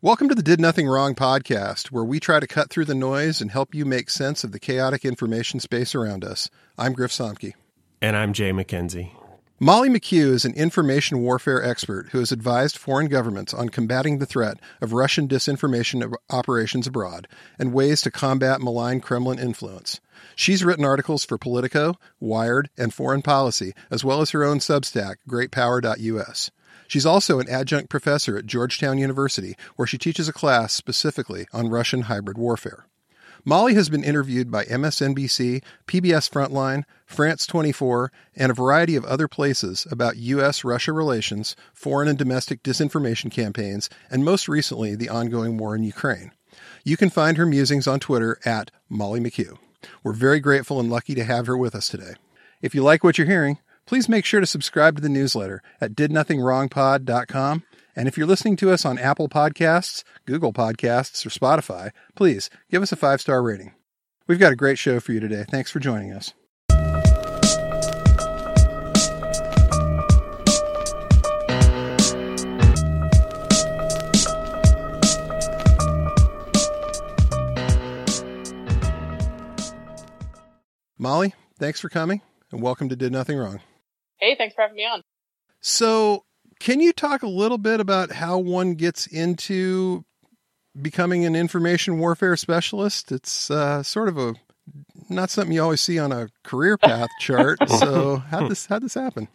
Welcome to the Did Nothing Wrong podcast, where we try to cut through the noise and help you make sense of the chaotic information space around us. I'm Griff Somke. And I'm Jay McKenzie. Molly McKew is an information warfare expert who has advised foreign governments on combating the threat of Russian disinformation operations abroad and ways to combat malign Kremlin influence. She's written articles for Politico, Wired, and Foreign Policy, as well as her own Substack, greatpower.us. She's also an adjunct professor at Georgetown University, where she teaches a class specifically on Russian hybrid warfare. Molly has been interviewed by MSNBC, PBS Frontline, France 24, and a variety of other places about U.S. Russia relations, foreign and domestic disinformation campaigns, and most recently, the ongoing war in Ukraine. You can find her musings on Twitter at Molly McKew. We're very grateful and lucky to have her with us today. If you like what you're hearing, please make sure to subscribe to the newsletter at didnothingwrongpod.com. And if you're listening to us on Apple Podcasts, Google Podcasts, or Spotify, please give us a five star rating. We've got a great show for you today. Thanks for joining us. Molly, thanks for coming and welcome to Did Nothing Wrong. Hey, thanks for having me on. So, can you talk a little bit about how one gets into becoming an information warfare specialist? It's uh, sort of a not something you always see on a career path chart. So, how this how this happen?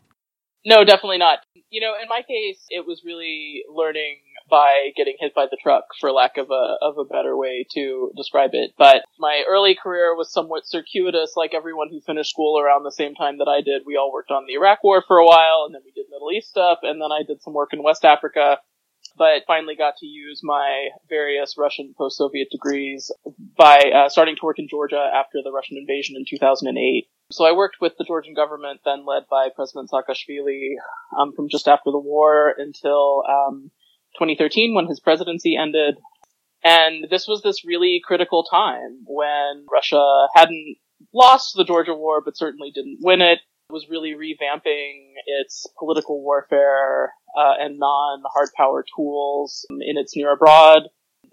No, definitely not. You know, in my case, it was really learning by getting hit by the truck, for lack of a of a better way to describe it. But my early career was somewhat circuitous, like everyone who finished school around the same time that I did. We all worked on the Iraq War for a while, and then we did Middle East stuff, and then I did some work in West Africa. But finally got to use my various Russian post-Soviet degrees by uh, starting to work in Georgia after the Russian invasion in 2008. So I worked with the Georgian government, then led by President Saakashvili, um, from just after the war until um, 2013 when his presidency ended. And this was this really critical time when Russia hadn't lost the Georgia war, but certainly didn't win it. was really revamping its political warfare uh, and non-hard power tools in its near abroad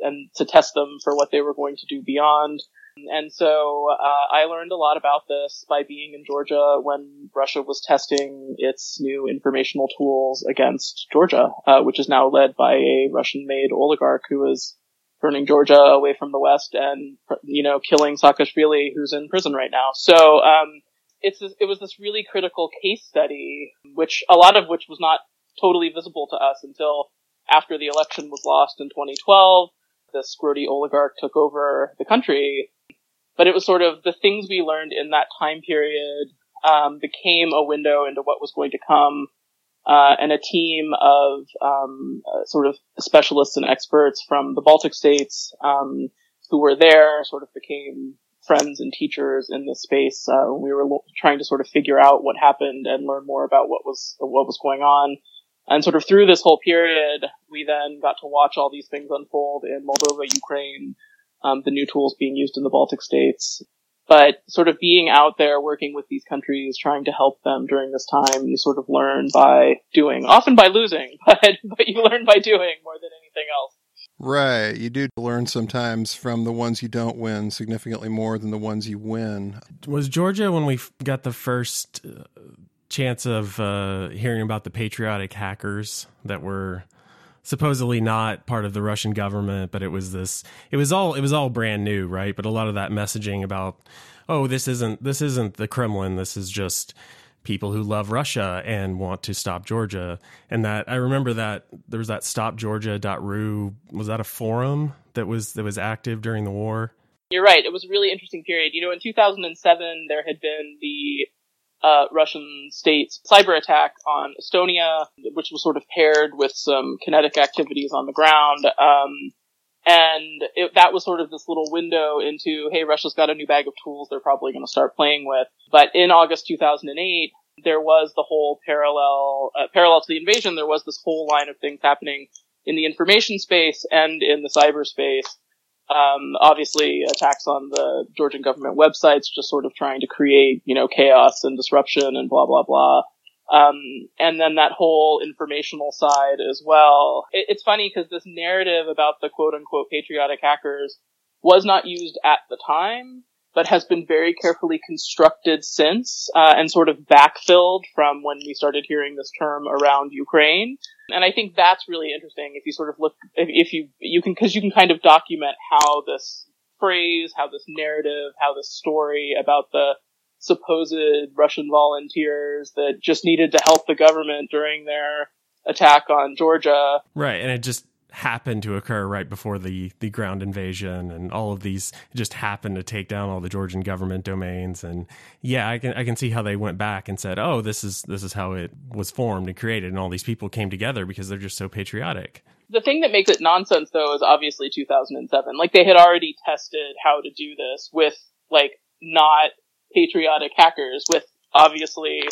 and to test them for what they were going to do beyond. And so uh, I learned a lot about this by being in Georgia when Russia was testing its new informational tools against Georgia, uh, which is now led by a Russian-made oligarch who is turning Georgia away from the West and you know killing Saakashvili, who's in prison right now. So um, it's it was this really critical case study, which a lot of which was not totally visible to us until after the election was lost in 2012. This grody oligarch took over the country but it was sort of the things we learned in that time period um, became a window into what was going to come. Uh, and a team of um, uh, sort of specialists and experts from the Baltic states um, who were there sort of became friends and teachers in this space. Uh, we were lo- trying to sort of figure out what happened and learn more about what was what was going on. And sort of through this whole period, we then got to watch all these things unfold in Moldova, Ukraine, um, the new tools being used in the Baltic states. But sort of being out there working with these countries, trying to help them during this time, you sort of learn by doing, often by losing, but, but you learn by doing more than anything else. Right. You do learn sometimes from the ones you don't win significantly more than the ones you win. Was Georgia when we got the first uh, chance of uh, hearing about the patriotic hackers that were supposedly not part of the Russian government, but it was this it was all it was all brand new, right? But a lot of that messaging about oh, this isn't this isn't the Kremlin, this is just people who love Russia and want to stop Georgia. And that I remember that there was that stopgeorgia.ru was that a forum that was that was active during the war? You're right. It was a really interesting period. You know, in 2007 there had been the uh, Russian state's cyber attack on Estonia, which was sort of paired with some kinetic activities on the ground. Um, and it, that was sort of this little window into, hey, Russia's got a new bag of tools they're probably going to start playing with. But in August 2008, there was the whole parallel, uh, parallel to the invasion, there was this whole line of things happening in the information space and in the cyberspace um, obviously, attacks on the Georgian government websites, just sort of trying to create, you know, chaos and disruption and blah blah blah. Um, and then that whole informational side as well. It, it's funny because this narrative about the quote unquote patriotic hackers was not used at the time, but has been very carefully constructed since uh, and sort of backfilled from when we started hearing this term around Ukraine. And I think that's really interesting if you sort of look, if, if you, you can, cause you can kind of document how this phrase, how this narrative, how this story about the supposed Russian volunteers that just needed to help the government during their attack on Georgia. Right. And it just happened to occur right before the the ground invasion and all of these just happened to take down all the Georgian government domains. And yeah I can I can see how they went back and said oh this is this is how it was formed and created. And all these people came together because they're just so patriotic. The thing that makes it nonsense though is obviously 2007 like they had already tested how to do this with like not patriotic hackers with obviously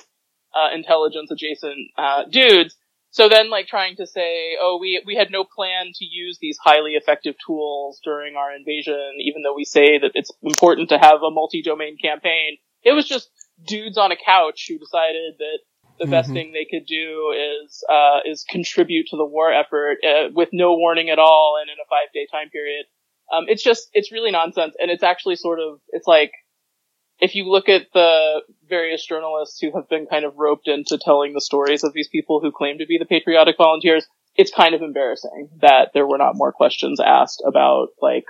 uh, intelligence adjacent uh, dudes so then, like trying to say, oh, we we had no plan to use these highly effective tools during our invasion, even though we say that it's important to have a multi-domain campaign. It was just dudes on a couch who decided that the mm-hmm. best thing they could do is uh, is contribute to the war effort uh, with no warning at all and in a five day time period. Um, it's just it's really nonsense, and it's actually sort of it's like if you look at the various journalists who have been kind of roped into telling the stories of these people who claim to be the patriotic volunteers, it's kind of embarrassing that there were not more questions asked about like,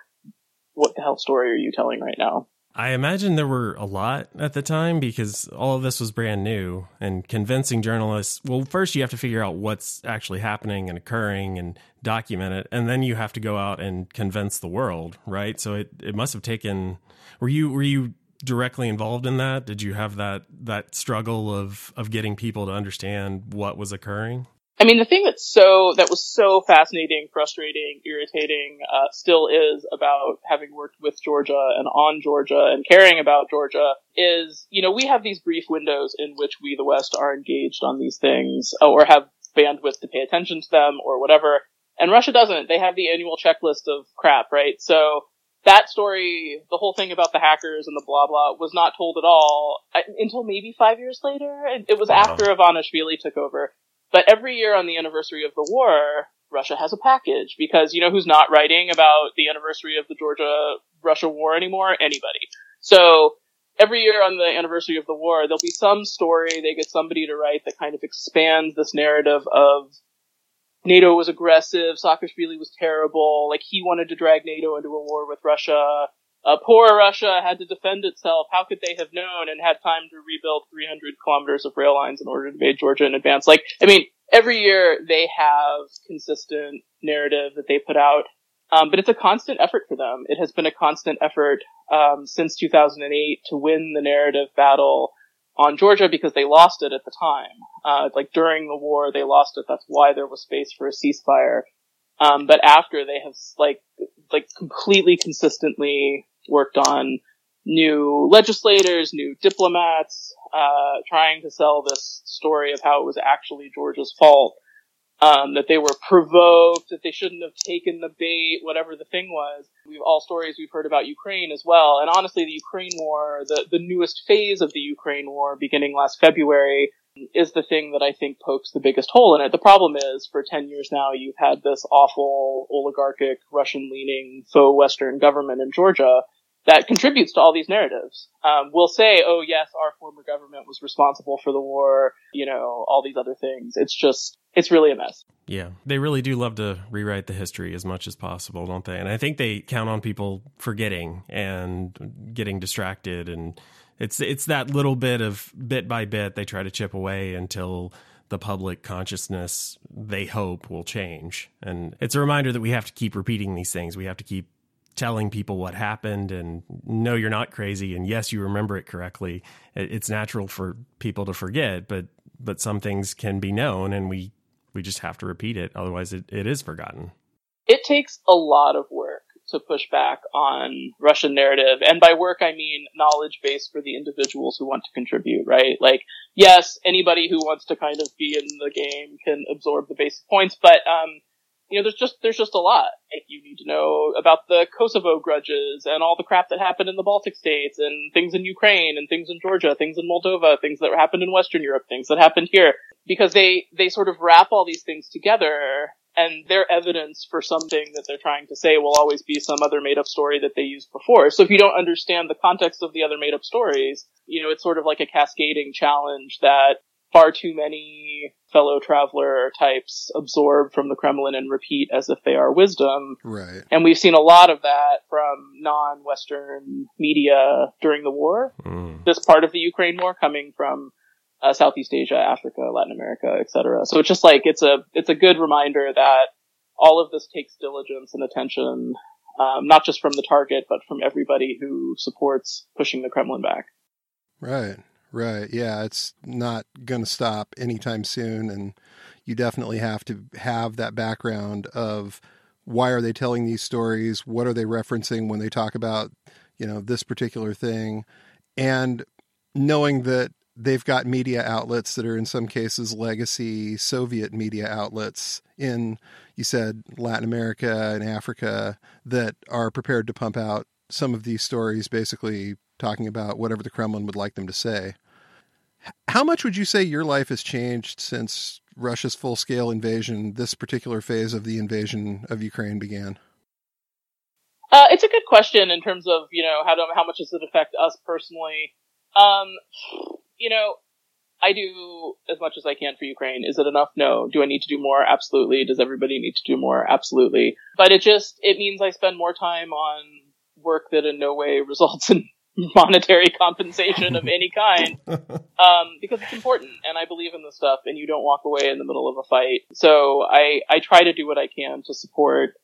what the hell story are you telling right now? I imagine there were a lot at the time because all of this was brand new and convincing journalists. Well, first you have to figure out what's actually happening and occurring and document it. And then you have to go out and convince the world, right? So it, it must have taken, were you, were you directly involved in that? Did you have that that struggle of of getting people to understand what was occurring? I mean, the thing that's so that was so fascinating, frustrating, irritating, uh, still is about having worked with Georgia and on Georgia and caring about Georgia is, you know, we have these brief windows in which we, the West, are engaged on these things or have bandwidth to pay attention to them or whatever. And Russia doesn't. They have the annual checklist of crap, right? So that story, the whole thing about the hackers and the blah blah, was not told at all uh, until maybe five years later. It was after Ivanishvili took over. But every year on the anniversary of the war, Russia has a package because you know who's not writing about the anniversary of the Georgia Russia war anymore? Anybody. So every year on the anniversary of the war, there'll be some story they get somebody to write that kind of expands this narrative of NATO was aggressive, Saakashvili was terrible, like he wanted to drag NATO into a war with Russia. Uh, poor Russia had to defend itself. How could they have known and had time to rebuild 300 kilometers of rail lines in order to invade Georgia in advance? Like, I mean, every year they have consistent narrative that they put out. Um, but it's a constant effort for them. It has been a constant effort um, since 2008 to win the narrative battle on Georgia because they lost it at the time. Uh, like during the war, they lost it. That's why there was space for a ceasefire. Um, but after they have like, like completely consistently worked on new legislators, new diplomats, uh, trying to sell this story of how it was actually Georgia's fault um, that they were provoked, that they shouldn't have taken the bait, whatever the thing was. We've all stories we've heard about Ukraine as well. And honestly, the Ukraine war, the, the newest phase of the Ukraine war beginning last February is the thing that I think pokes the biggest hole in it. The problem is for 10 years now, you've had this awful oligarchic Russian leaning faux Western government in Georgia that contributes to all these narratives. Um, will say, oh yes, our former government was responsible for the war, you know, all these other things. It's just, it's really a mess. Yeah, they really do love to rewrite the history as much as possible, don't they? And I think they count on people forgetting and getting distracted and it's it's that little bit of bit by bit they try to chip away until the public consciousness they hope will change. And it's a reminder that we have to keep repeating these things. We have to keep telling people what happened and no you're not crazy and yes you remember it correctly. It's natural for people to forget but but some things can be known and we we just have to repeat it. Otherwise it, it is forgotten. It takes a lot of work to push back on russian narrative. And by work i mean knowledge base for the individuals who want to contribute right? Like yes anybody who wants to kind of be in the game can absorb the basic points but um you know, there's just there's just a lot. Like you need to know about the Kosovo grudges and all the crap that happened in the Baltic states and things in Ukraine and things in Georgia, things in Moldova, things that happened in Western Europe, things that happened here. Because they they sort of wrap all these things together and their evidence for something that they're trying to say will always be some other made up story that they used before. So if you don't understand the context of the other made up stories, you know, it's sort of like a cascading challenge that far too many fellow traveler types absorb from the Kremlin and repeat as if they are wisdom. Right. And we've seen a lot of that from non-Western media during the war. Mm. This part of the Ukraine war coming from uh, Southeast Asia, Africa, Latin America, etc. So it's just like it's a it's a good reminder that all of this takes diligence and attention, um, not just from the target, but from everybody who supports pushing the Kremlin back. Right. Right. Yeah, it's not going to stop anytime soon and you definitely have to have that background of why are they telling these stories? What are they referencing when they talk about, you know, this particular thing? And knowing that they've got media outlets that are in some cases legacy Soviet media outlets in you said Latin America and Africa that are prepared to pump out some of these stories basically talking about whatever the Kremlin would like them to say. How much would you say your life has changed since Russia's full scale invasion, this particular phase of the invasion of Ukraine began? Uh, it's a good question in terms of, you know, how, do, how much does it affect us personally? Um, you know, I do as much as I can for Ukraine. Is it enough? No. Do I need to do more? Absolutely. Does everybody need to do more? Absolutely. But it just, it means I spend more time on work that in no way results in monetary compensation of any kind um, because it's important and I believe in this stuff and you don't walk away in the middle of a fight. So I, I try to do what I can to support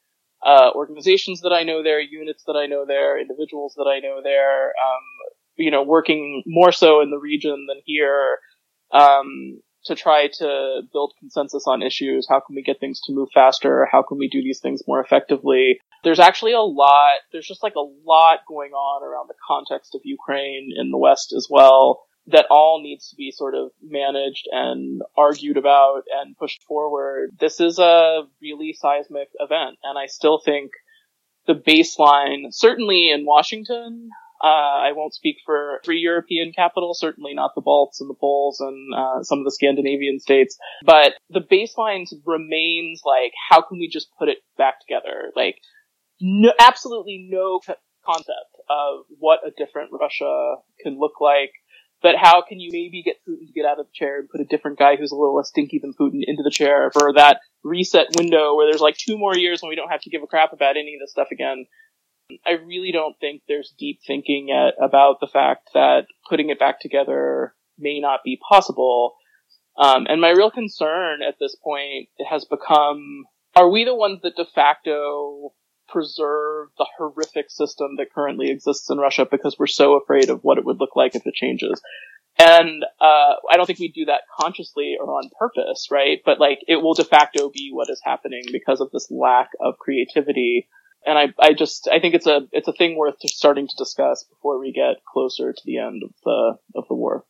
uh, organizations that I know there, units that I know there, individuals that I know there, um, you know, working more so in the region than here um, to try to build consensus on issues. How can we get things to move faster? How can we do these things more effectively? There's actually a lot, there's just like a lot going on around the context of Ukraine in the West as well that all needs to be sort of managed and argued about and pushed forward. This is a really seismic event and I still think the baseline, certainly in Washington, uh, I won't speak for free European capital, certainly not the Balts and the Poles and uh, some of the Scandinavian states. But the baseline remains like, how can we just put it back together? Like, no, absolutely no concept of what a different Russia can look like. But how can you maybe get Putin to get out of the chair and put a different guy who's a little less stinky than Putin into the chair for that reset window where there's like two more years when we don't have to give a crap about any of this stuff again? I really don't think there's deep thinking yet about the fact that putting it back together may not be possible. Um, and my real concern at this point has become, are we the ones that de facto preserve the horrific system that currently exists in Russia because we're so afraid of what it would look like if it changes? And, uh, I don't think we do that consciously or on purpose, right? But like, it will de facto be what is happening because of this lack of creativity and I, I just, I think it's a, it's a thing worth starting to discuss before we get closer to the end of the, of the war.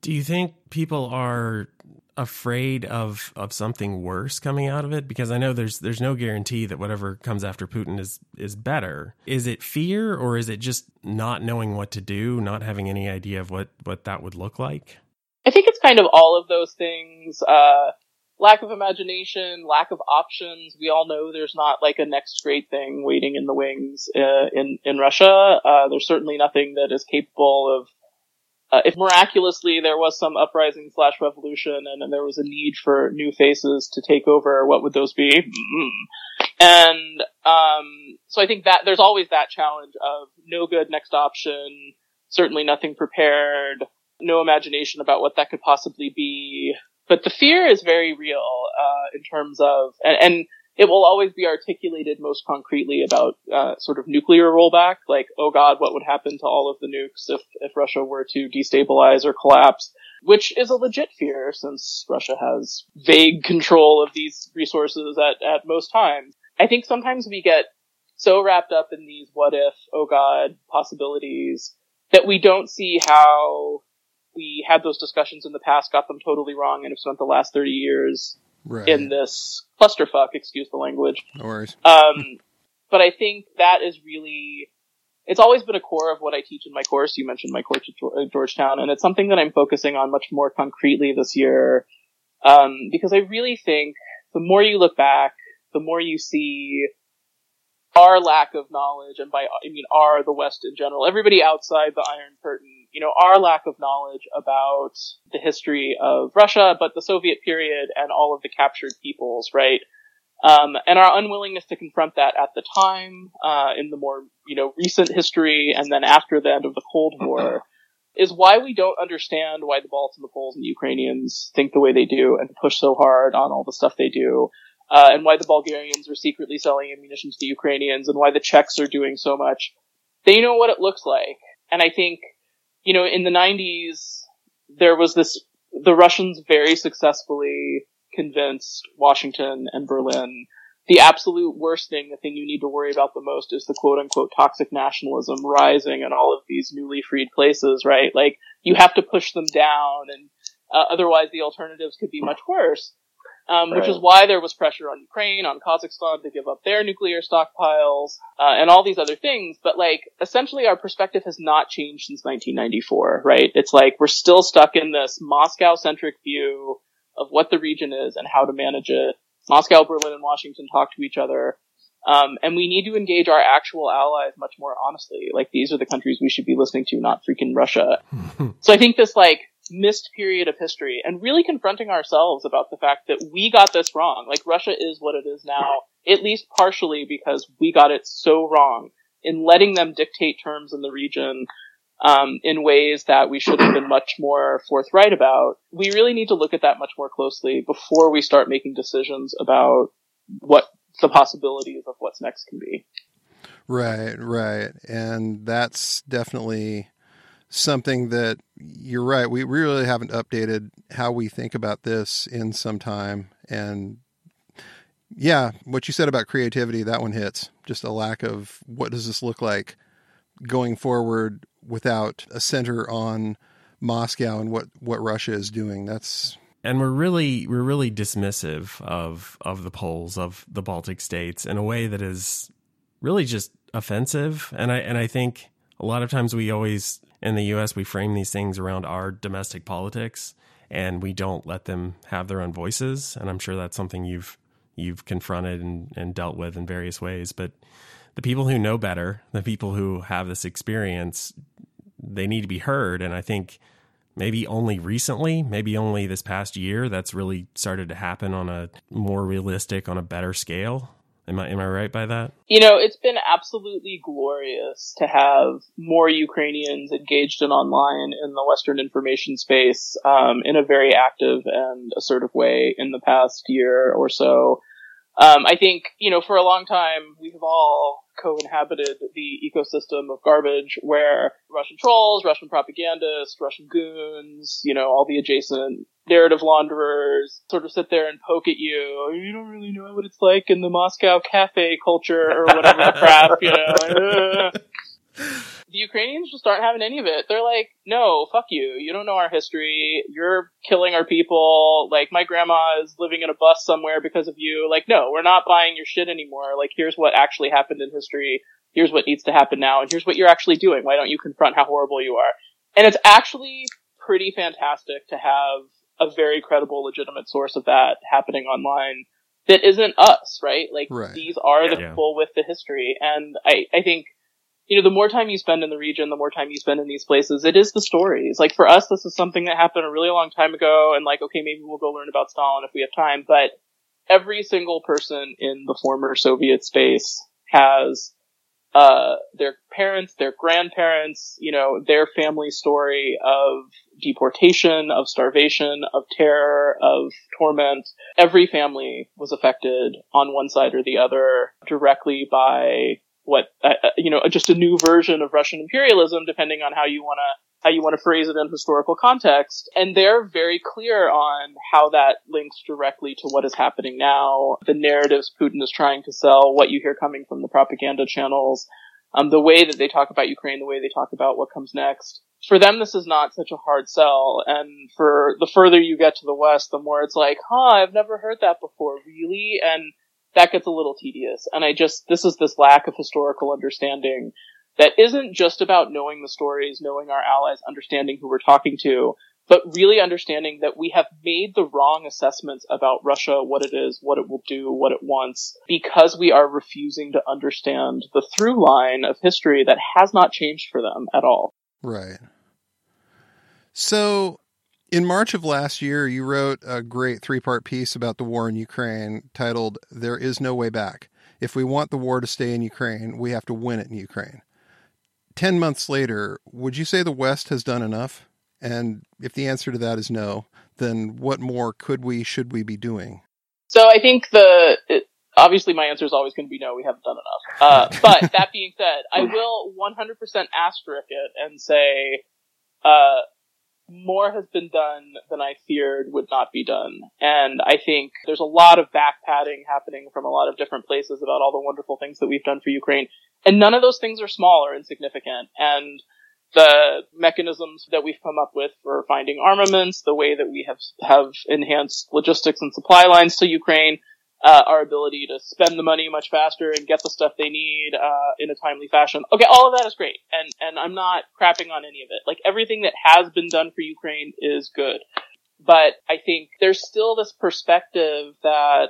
Do you think people are afraid of of something worse coming out of it? Because I know there's there's no guarantee that whatever comes after Putin is is better. Is it fear or is it just not knowing what to do, not having any idea of what what that would look like? I think it's kind of all of those things. Uh, lack of imagination, lack of options. We all know there's not like a next great thing waiting in the wings uh, in in Russia. Uh, there's certainly nothing that is capable of. Uh, if miraculously there was some uprising slash revolution and, and, there was a need for new faces to take over, what would those be? Mm-hmm. And um, so I think that there's always that challenge of no good next option, certainly nothing prepared, no imagination about what that could possibly be but the fear is very real uh, in terms of, and, and, it will always be articulated most concretely about uh, sort of nuclear rollback. Like, oh God, what would happen to all of the nukes if if Russia were to destabilize or collapse? Which is a legit fear since Russia has vague control of these resources at at most times. I think sometimes we get so wrapped up in these what if, oh God, possibilities that we don't see how we had those discussions in the past, got them totally wrong, and have spent the last 30 years right. in this clusterfuck, excuse the language. No worries. Um, but I think that is really, it's always been a core of what I teach in my course. You mentioned my course at Georgetown, and it's something that I'm focusing on much more concretely this year. Um, because I really think the more you look back, the more you see our lack of knowledge, and by I mean our the West in general, everybody outside the Iron Curtain, you know, our lack of knowledge about the history of Russia, but the Soviet period and all of the captured peoples, right? Um, and our unwillingness to confront that at the time, uh, in the more you know recent history, and then after the end of the Cold War. Is why we don't understand why the Balts and the Poles and the Ukrainians think the way they do and push so hard on all the stuff they do uh, and why the Bulgarians are secretly selling ammunition to the Ukrainians and why the Czechs are doing so much. They know what it looks like. And I think, you know, in the 90s, there was this, the Russians very successfully convinced Washington and Berlin the absolute worst thing, the thing you need to worry about the most is the quote unquote toxic nationalism rising in all of these newly freed places, right? Like, you have to push them down and uh, otherwise the alternatives could be much worse um, which is why there was pressure on Ukraine, on Kazakhstan to give up their nuclear stockpiles, uh, and all these other things. But like, essentially our perspective has not changed since 1994, right? It's like we're still stuck in this Moscow-centric view of what the region is and how to manage it. Moscow, Berlin, and Washington talk to each other. Um, and we need to engage our actual allies much more honestly. Like these are the countries we should be listening to, not freaking Russia. so I think this like missed period of history and really confronting ourselves about the fact that we got this wrong. Like Russia is what it is now, at least partially because we got it so wrong in letting them dictate terms in the region um, in ways that we should have been much more forthright about. We really need to look at that much more closely before we start making decisions about what the possibilities of what's next can be. Right, right. And that's definitely something that you're right. We really haven't updated how we think about this in some time. And yeah, what you said about creativity, that one hits. Just a lack of what does this look like going forward without a center on Moscow and what, what Russia is doing. That's and we're really we're really dismissive of of the Poles of the Baltic states in a way that is really just offensive. And I and I think a lot of times we always in the US we frame these things around our domestic politics and we don't let them have their own voices. And I'm sure that's something you've you've confronted and, and dealt with in various ways. But the people who know better, the people who have this experience, they need to be heard. And I think maybe only recently, maybe only this past year, that's really started to happen on a more realistic, on a better scale. Am I am I right by that? You know, it's been absolutely glorious to have more Ukrainians engaged in online in the Western information space um, in a very active and assertive way in the past year or so. Um, I think you know for a long time we have all co-inhabited the ecosystem of garbage where Russian trolls, Russian propagandists, Russian goons, you know, all the adjacent narrative launderers sort of sit there and poke at you. You don't really know what it's like in the Moscow cafe culture or whatever crap, you know. the Ukrainians just aren't having any of it. They're like, no, fuck you. You don't know our history. You're killing our people. Like, my grandma is living in a bus somewhere because of you. Like, no, we're not buying your shit anymore. Like, here's what actually happened in history. Here's what needs to happen now. And here's what you're actually doing. Why don't you confront how horrible you are? And it's actually pretty fantastic to have a very credible, legitimate source of that happening online that isn't us, right? Like, right. these are the Yeah. people with the history. And I, I think, you know, the more time you spend in the region, the more time you spend in these places, it is the stories. Like for us, this is something that happened a really long time ago, and like, okay, maybe we'll go learn about Stalin if we have time, but every single person in the former Soviet space has, uh, their parents, their grandparents, you know, their family story of deportation, of starvation, of terror, of torment. Every family was affected on one side or the other directly by what uh, uh, you know just a new version of Russian imperialism, depending on how you want to how you want to phrase it in historical context. And they're very clear on how that links directly to what is happening now, the narratives Putin is trying to sell, what you hear coming from the propaganda channels, um, the way that they talk about Ukraine, the way they talk about what comes next. for them, this is not such a hard sell. And for the further you get to the west, the more it's like, huh, I've never heard that before, really? And that gets a little tedious. And I just, this is this lack of historical understanding that isn't just about knowing the stories, knowing our allies, understanding who we're talking to, but really understanding that we have made the wrong assessments about Russia, what it is, what it will do, what it wants, because we are refusing to understand the through line of history that has not changed for them at all. Right. So, in March of last year, you wrote a great three part piece about the war in Ukraine titled, There Is No Way Back. If we want the war to stay in Ukraine, we have to win it in Ukraine. Ten months later, would you say the West has done enough? And if the answer to that is no, then what more could we, should we be doing? So I think the, it, obviously my answer is always going to be no, we haven't done enough. Uh, but that being said, I will 100% asterisk it and say, uh, more has been done than I feared would not be done. And I think there's a lot of back padding happening from a lot of different places about all the wonderful things that we've done for Ukraine. And none of those things are small or insignificant. And the mechanisms that we've come up with for finding armaments, the way that we have have enhanced logistics and supply lines to Ukraine, uh, our ability to spend the money much faster and get the stuff they need uh, in a timely fashion. Okay, all of that is great, and and I'm not crapping on any of it. Like everything that has been done for Ukraine is good, but I think there's still this perspective that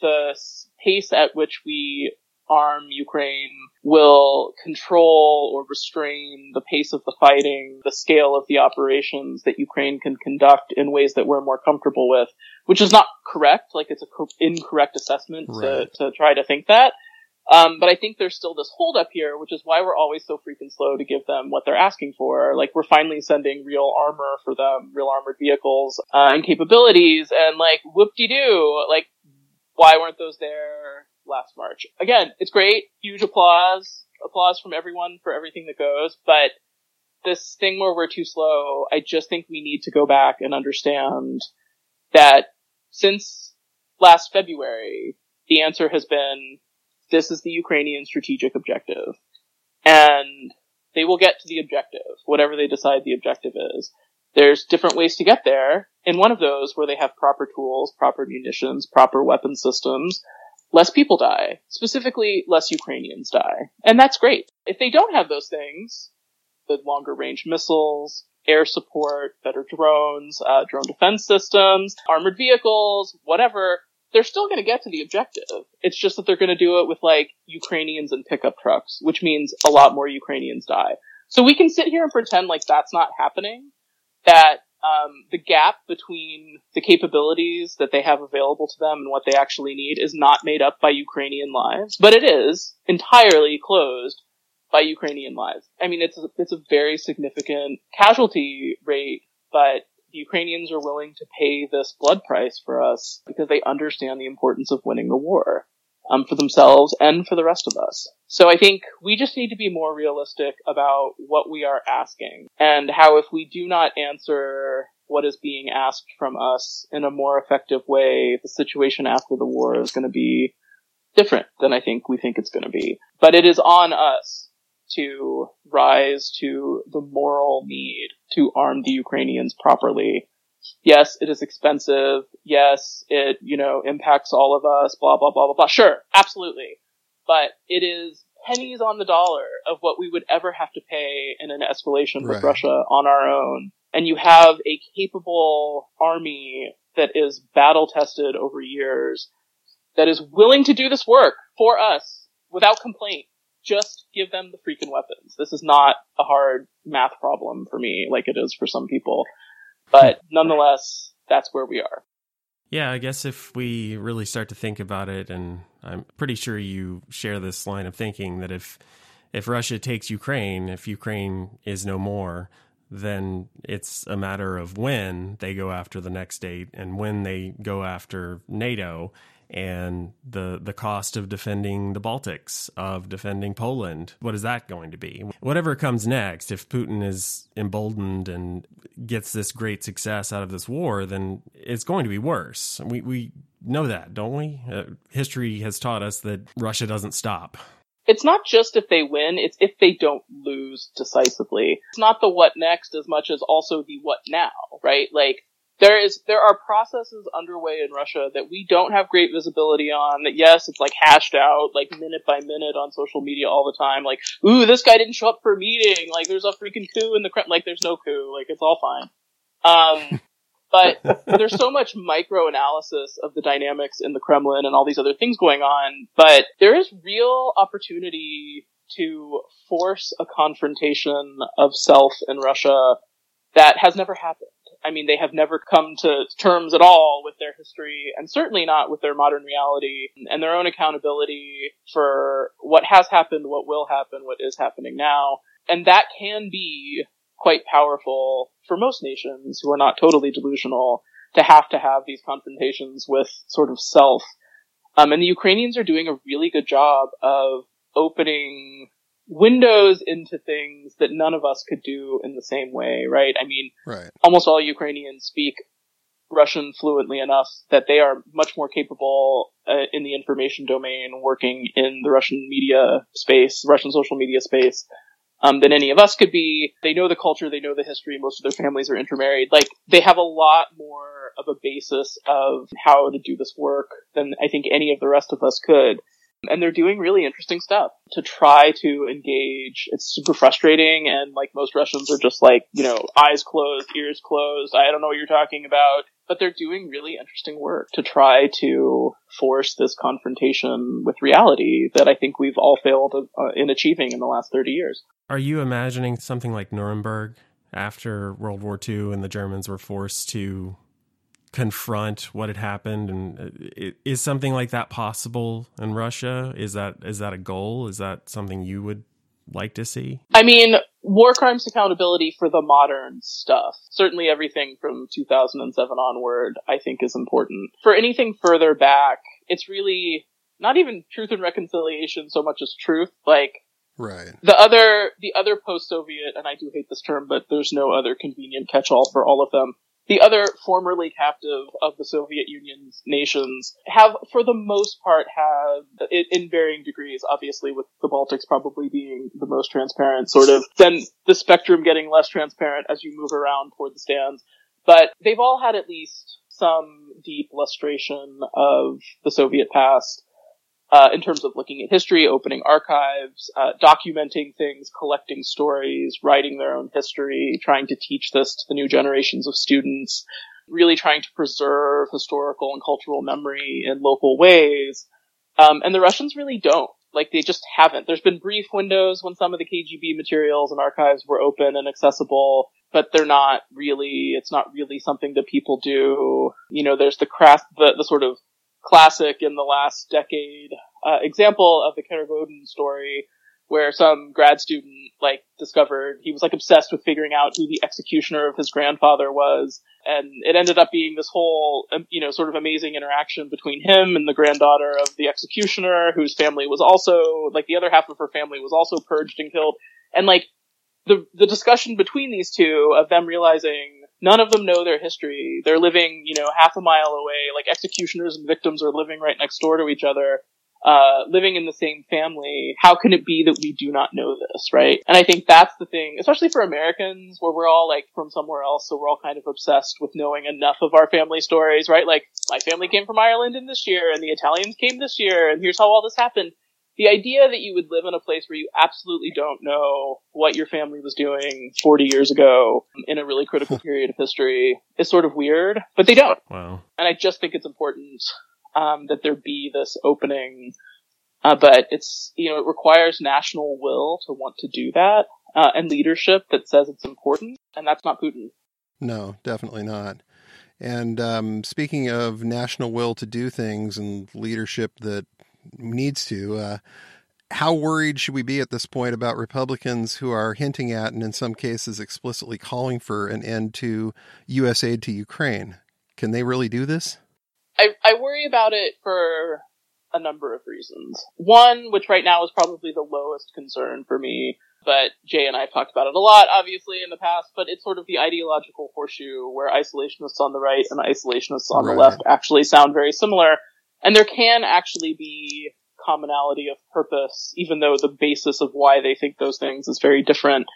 the pace at which we arm Ukraine will control or restrain the pace of the fighting, the scale of the operations that Ukraine can conduct in ways that we're more comfortable with, which is not correct. Like it's a co- incorrect assessment right. to, to try to think that. Um, but I think there's still this holdup here, which is why we're always so freaking slow to give them what they're asking for. Like we're finally sending real armor for them, real armored vehicles uh, and capabilities, and like whoop de doo, like why weren't those there? Last March. Again, it's great. Huge applause. Applause from everyone for everything that goes. But this thing where we're too slow, I just think we need to go back and understand that since last February, the answer has been this is the Ukrainian strategic objective. And they will get to the objective, whatever they decide the objective is. There's different ways to get there. and one of those where they have proper tools, proper munitions, proper weapon systems, less people die. Specifically, less Ukrainians die. And that's great. If they don't have those things, the longer range missiles, air support, better drones, uh, drone defense systems, armored vehicles, whatever, they're still going to get to the objective. It's just that they're going to do it with like Ukrainians and pickup trucks, which means a lot more Ukrainians die. So we can sit here and pretend like that's not happening, that um, the gap between the capabilities that they have available to them and what they actually need is not made up by Ukrainian lives, but it is entirely closed by Ukrainian lives. I mean, it's a, it's a very significant casualty rate, but the Ukrainians are willing to pay this blood price for us because they understand the importance of winning the war um, for themselves and for the rest of us. So I think we just need to be more realistic about what we are asking and how if we do not answer what is being asked from us in a more effective way, the situation after the war is going to be different than I think we think it's going to be. But it is on us to rise to the moral need to arm the Ukrainians properly yes, it is expensive. Yes, it, you know, impacts all of us, blah, blah, blah, blah, blah. Sure, absolutely. But it is pennies on the dollar of what we would ever have to pay in an escalation with right. Russia on our own. And you have a capable army that is battle tested over years that is willing to do this work for us without complaint. Just give them the freaking weapons. This is not a hard math problem for me like it is for some people. But nonetheless, that's where we are. Yeah, I guess if we really start to think about it, and I'm pretty sure you share this line of thinking that if if Russia takes Ukraine, if Ukraine is no more, then it's a matter of when they go after the next state and when they go after NATO and the the cost of defending the Baltics, of defending Poland. What is that going to be? Whatever comes next, if Putin is emboldened and gets this great success out of this war, then it's going to be worse. We we know that, don't we? Uh, history has taught us that Russia doesn't stop. it's not just if they win, it's if they don't lose decisively. It's not the what next as much as also the what now, right? Like, there is, there are processes underway in Russia that we don't have great visibility on, that yes, it's like hashed out, like minute by minute on social media all the time, like, ooh, this guy didn't show up for a meeting, like there's a freaking coup in the Kremlin, like there's no coup, like it's all fine. Um, but there's so much micro analysis of the dynamics in the Kremlin and all these other things going on. But there is real opportunity to force a confrontation of self in Russia that has never happened. I mean, they have never come to terms at all with their history and certainly not with their modern reality and their own accountability for what has happened, what will happen, what is happening now. And that can be quite powerful for most nations who are not totally delusional to have to have these confrontations with sort of self. Um, and the Ukrainians are doing a really good job of opening windows into things that none of us could do in the same way, right? I mean, right. almost all Ukrainians speak Russian fluently enough that they are much more capable uh, in the information domain working in the Russian media space, Russian social media space, um, than any of us could be. They know the culture, they know the history. Most of their families are intermarried. Like they have a lot more of a basis of how to do this work than I think any of the rest of us could. And they're doing really interesting stuff to try to engage. It's super frustrating, and like most Russians are just like, you know, eyes closed, ears closed. I don't know what you're talking about. But they're doing really interesting work to try to force this confrontation with reality that I think we've all failed uh, in achieving in the last 30 years. Are you imagining something like Nuremberg after World War II and the Germans were forced to confront what had happened and uh, is something like that possible in Russia is that is that a goal is that something you would like to see I mean war crimes accountability for the modern stuff certainly everything from 2007 onward I think is important for anything further back it's really not even truth and reconciliation so much as truth like Right. The other, the other post-Soviet, and I do hate this term, but there's no other convenient catch-all for all of them. The other formerly captive of the Soviet Union's nations have, for the most part, have, in varying degrees, obviously with the Baltics probably being the most transparent, sort of, then the spectrum getting less transparent as you move around toward the stands. But they've all had at least some deep lustration of the Soviet past uh, in terms of looking at history, opening archives, uh, documenting things, collecting stories, writing their own history, trying to teach this to the new generations of students, really trying to preserve historical and cultural memory in local ways. Um, and the Russians really don't. Like they just haven't. There's been brief windows when some of the KGB materials and archives were open and accessible, but they're not really, it's not really something that people do. You know, there's the crass, the, the sort of classic in the last decade uh, example of the Karagodin story where some grad student like discovered he was like obsessed with figuring out who the executioner of his grandfather was. And it ended up being this whole um, you know sort of amazing interaction between him and the granddaughter of the executioner whose family was also like the other half of her family was also purged and killed. And like the the discussion between these two of them realizing none of them know their history. They're living, you know, half a mile away. Like executioners and victims are living right next door to each other, uh, living in the same family. How can it be that we do not know this, right? And I think that's the thing, especially for Americans, where we're all like from somewhere else, so we're all kind of obsessed with knowing enough of our family stories, right? Like my family came from Ireland in this year, and the Italians came this year, and here's how all this happened the idea that you would live in a place where you absolutely don't know what your family was doing 40 years ago in a really critical period of history is sort of weird, but they don't. Wow. And I just think it's important um, that there be this opening, uh, but it's you know it requires national will to want to do that uh, and leadership that says it's important, and that's not Putin. No, definitely not. And um, speaking of national will to do things and leadership that needs to. Uh, how worried should we be at this point about Republicans who are hinting at and in some cases explicitly calling for an end to U.S. aid to Ukraine? Can they really do this? I, I worry about it for a number of reasons. One, which right now is probably the lowest concern for me, but Jay and I have talked about it a lot, obviously, in the past, but it's sort of the ideological horseshoe where isolationists on the right and isolationists on right. the left actually sound very similar and there can actually be commonality of purpose, even though the basis of why they think those things is very different.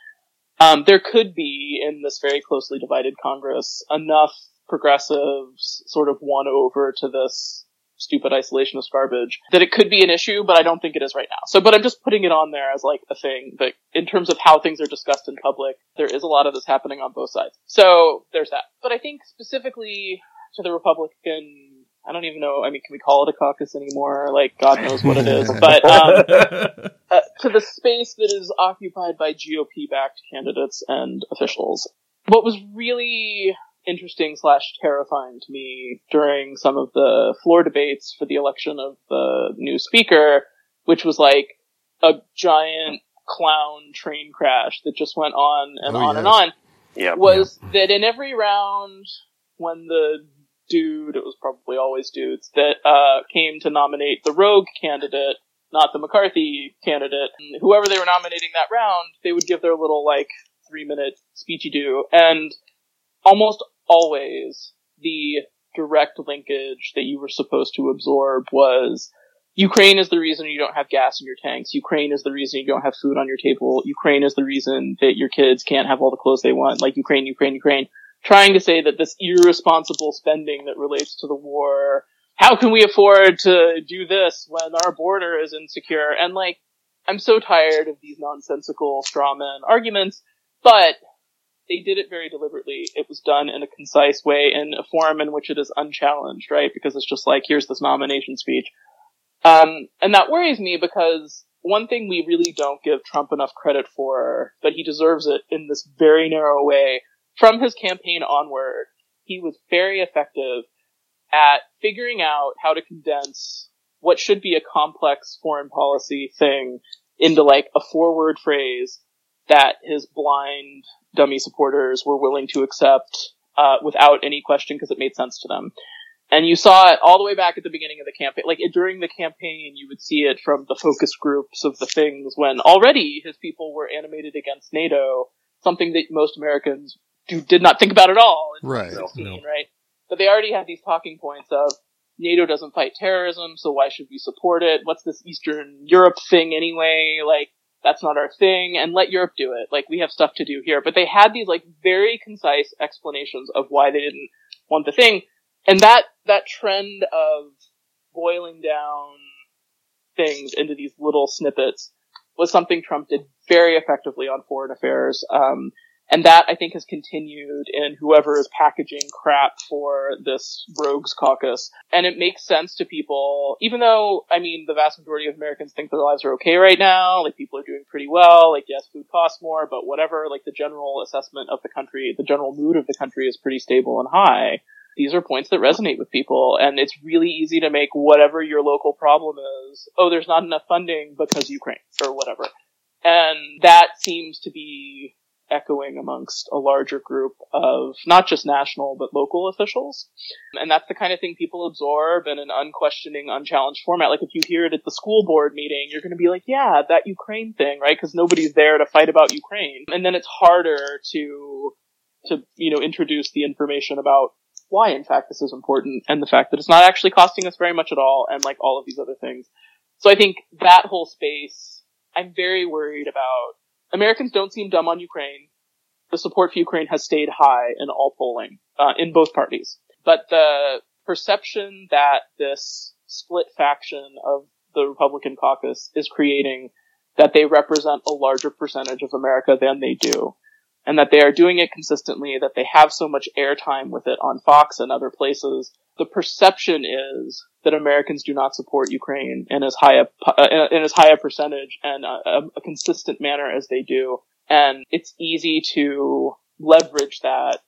Um, there could be in this very closely divided Congress enough progressives sort of won over to this stupid isolationist garbage that it could be an issue, but I don't think it is right now. So, but I'm just putting it on there as like a thing that in terms of how things are discussed in public, there is a lot of this happening on both sides. So there's that. But I think specifically to the Republican I don't even know. I mean, can we call it a caucus anymore? Like, God knows what it is. But um, uh, to the space that is occupied by GOP-backed candidates and officials, what was really interesting slash terrifying to me during some of the floor debates for the election of the new speaker, which was like a giant clown train crash that just went on and oh, on yes. and on. Yeah, was yeah. that in every round when the dude, it was probably always dudes, that uh, came to nominate the rogue candidate, not the McCarthy candidate, and whoever they were nominating that round, they would give their little like three minute speechy do, and almost always the direct linkage that you were supposed to absorb was Ukraine is the reason you don't have gas in your tanks. Ukraine is the reason you don't have food on your table. Ukraine is the reason that your kids can't have all the clothes they want. Like Ukraine, Ukraine, Ukraine. Trying to say that this irresponsible spending that relates to the war, how can we afford to do this when our border is insecure? And like, I'm so tired of these nonsensical strawman arguments, but they did it very deliberately. It was done in a concise way in a forum in which it is unchallenged, right? Because it's just like, here's this nomination speech. Um, and that worries me because one thing we really don't give Trump enough credit for, but he deserves it in this very narrow way. From his campaign onward, he was very effective at figuring out how to condense what should be a complex foreign policy thing into like a four word phrase that his blind dummy supporters were willing to accept uh, without any question because it made sense to them. And you saw it all the way back at the beginning of the campaign. Like during the campaign, you would see it from the focus groups of the things when already his people were animated against NATO, something that most Americans do, did not think about at all in right. 2016, no. right? But they already had these talking points of NATO doesn't fight terrorism, so why should we support it? What's this Eastern Europe thing anyway? Like, that's not our thing and let Europe do it. Like we have stuff to do here. But they had these like very concise explanations of why they didn't want the thing. And that, that trend of boiling down things into these little snippets was something Trump did very effectively on foreign affairs. Um, and that I think has continued in whoever is packaging crap for this rogues caucus. And it makes sense to people, even though, I mean, the vast majority of Americans think their lives are okay right now. Like people are doing pretty well. Like yes, food costs more, but whatever, like the general assessment of the country, the general mood of the country is pretty stable and high. These are points that resonate with people and it's really easy to make whatever your local problem is. Oh, there's not enough funding because Ukraine or whatever. And that seems to be echoing amongst a larger group of not just national but local officials. And that's the kind of thing people absorb in an unquestioning, unchallenged format. Like if you hear it at the school board meeting, you're going to be like, yeah, that Ukraine thing, right? Because nobody's there to fight about Ukraine. And then it's harder to, to, you know, introduce the information about why in fact this is important and the fact that it's not actually costing us very much at all and like all of these other things. So I think that whole space, I'm very worried about Americans don't seem dumb on Ukraine. The support for Ukraine has stayed high in all polling, uh, in both parties. But the perception that this split faction of the Republican caucus is creating that they represent a larger percentage of America than they do. And that they are doing it consistently, that they have so much airtime with it on Fox and other places. The perception is that Americans do not support Ukraine in as high a uh, in as high a percentage and a, a consistent manner as they do, and it's easy to leverage that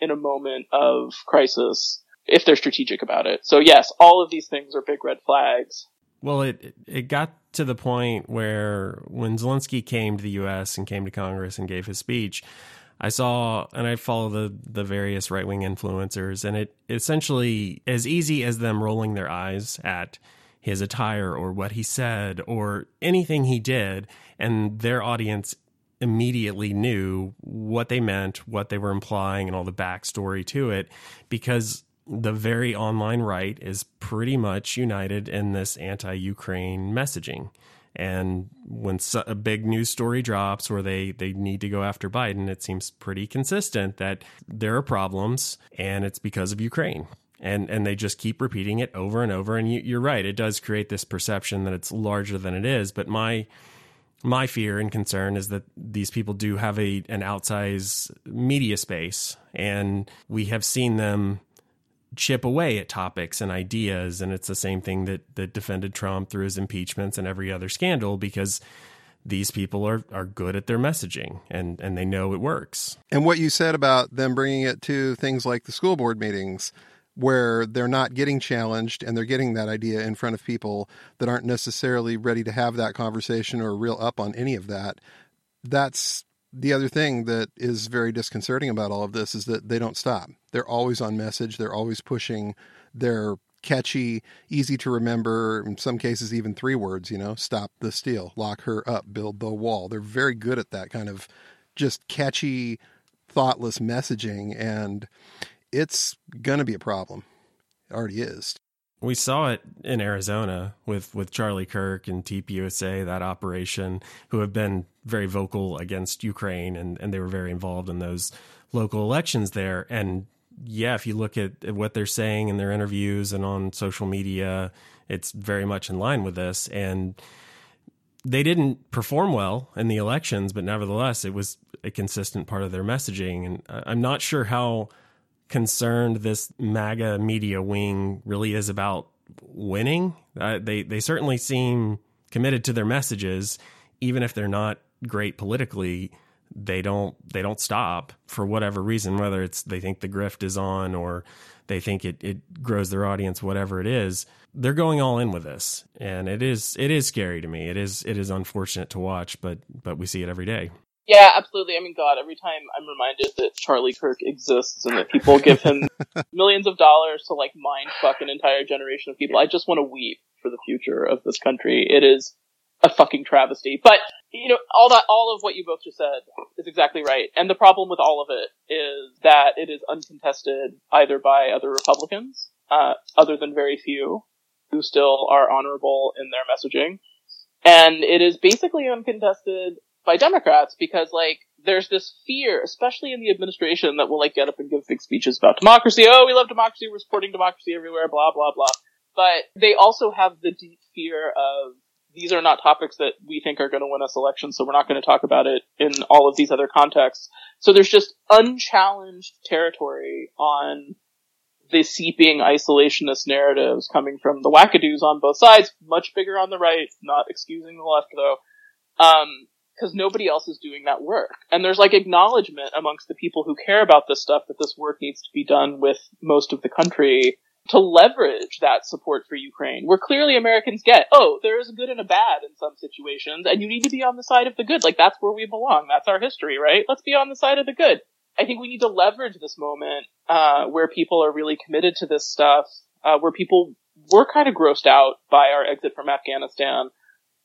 in a moment of crisis if they're strategic about it. So yes, all of these things are big red flags. Well, it it got to the point where when Zelensky came to the U.S. and came to Congress and gave his speech, I saw and I follow the the various right wing influencers, and it essentially as easy as them rolling their eyes at his attire or what he said or anything he did, and their audience immediately knew what they meant, what they were implying, and all the backstory to it, because the very online right is pretty much united in this anti Ukraine messaging. And when a big news story drops where they, they need to go after Biden, it seems pretty consistent that there are problems and it's because of Ukraine. And, and they just keep repeating it over and over. And you, you're right, it does create this perception that it's larger than it is. But my my fear and concern is that these people do have a an outsized media space, and we have seen them chip away at topics and ideas. And it's the same thing that, that defended Trump through his impeachments and every other scandal because these people are, are good at their messaging and, and they know it works. And what you said about them bringing it to things like the school board meetings, where they're not getting challenged and they're getting that idea in front of people that aren't necessarily ready to have that conversation or real up on any of that. That's the other thing that is very disconcerting about all of this is that they don't stop. They're always on message. They're always pushing their catchy, easy to remember, in some cases even three words, you know, stop the steal, lock her up, build the wall. They're very good at that kind of just catchy, thoughtless messaging. And it's going to be a problem. It already is. We saw it in Arizona with, with Charlie Kirk and TPUSA, that operation, who have been very vocal against Ukraine and, and they were very involved in those local elections there. And yeah, if you look at, at what they're saying in their interviews and on social media, it's very much in line with this. And they didn't perform well in the elections, but nevertheless, it was a consistent part of their messaging. And I'm not sure how concerned this MAGA media wing really is about winning. Uh, they they certainly seem committed to their messages, even if they're not great politically. They don't they don't stop for whatever reason, whether it's they think the grift is on or they think it, it grows their audience, whatever it is. They're going all in with this, and it is it is scary to me. It is it is unfortunate to watch, but but we see it every day. Yeah, absolutely. I mean, God, every time I'm reminded that Charlie Kirk exists and that people give him millions of dollars to like mind fuck an entire generation of people, I just want to weep for the future of this country. It is a fucking travesty. But, you know, all that, all of what you both just said is exactly right. And the problem with all of it is that it is uncontested either by other Republicans, uh, other than very few who still are honorable in their messaging. And it is basically uncontested by Democrats because like there's this fear, especially in the administration, that will like get up and give big speeches about democracy. Oh, we love democracy. We're supporting democracy everywhere. Blah blah blah. But they also have the deep fear of these are not topics that we think are going to win us elections, so we're not going to talk about it in all of these other contexts. So there's just unchallenged territory on the seeping isolationist narratives coming from the wackadoos on both sides, much bigger on the right, not excusing the left though. Um, because nobody else is doing that work. And there's like acknowledgement amongst the people who care about this stuff that this work needs to be done with most of the country to leverage that support for Ukraine, where clearly Americans get, oh, there is a good and a bad in some situations, and you need to be on the side of the good. Like that's where we belong. That's our history, right? Let's be on the side of the good. I think we need to leverage this moment, uh, where people are really committed to this stuff, uh, where people were kind of grossed out by our exit from Afghanistan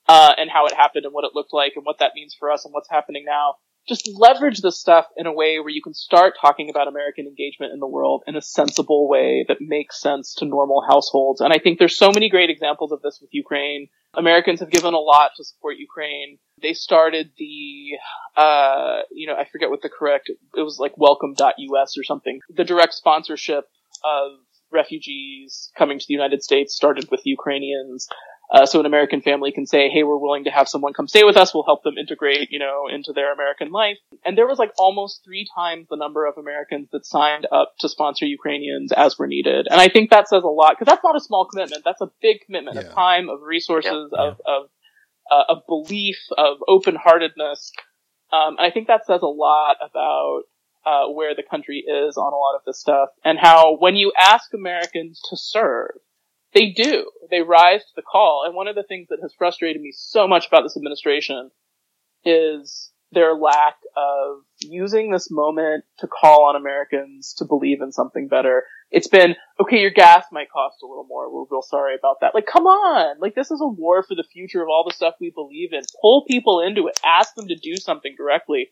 uh, and how it happened and what it looked like and what that means for us and what's happening now. Just leverage this stuff in a way where you can start talking about American engagement in the world in a sensible way that makes sense to normal households. And I think there's so many great examples of this with Ukraine. Americans have given a lot to support Ukraine. They started the, uh, you know, I forget what the correct, it was like welcome.us or something. The direct sponsorship of refugees coming to the United States started with Ukrainians. Uh, so an American family can say, hey, we're willing to have someone come stay with us. We'll help them integrate, you know, into their American life. And there was like almost three times the number of Americans that signed up to sponsor Ukrainians as were needed. And I think that says a lot because that's not a small commitment. That's a big commitment yeah. of time, of resources, yeah. of, of, uh, of belief, of open-heartedness. Um, and I think that says a lot about uh, where the country is on a lot of this stuff and how when you ask Americans to serve, they do. They rise to the call. And one of the things that has frustrated me so much about this administration is their lack of using this moment to call on Americans to believe in something better. It's been, okay, your gas might cost a little more. We're real sorry about that. Like, come on. Like, this is a war for the future of all the stuff we believe in. Pull people into it. Ask them to do something directly.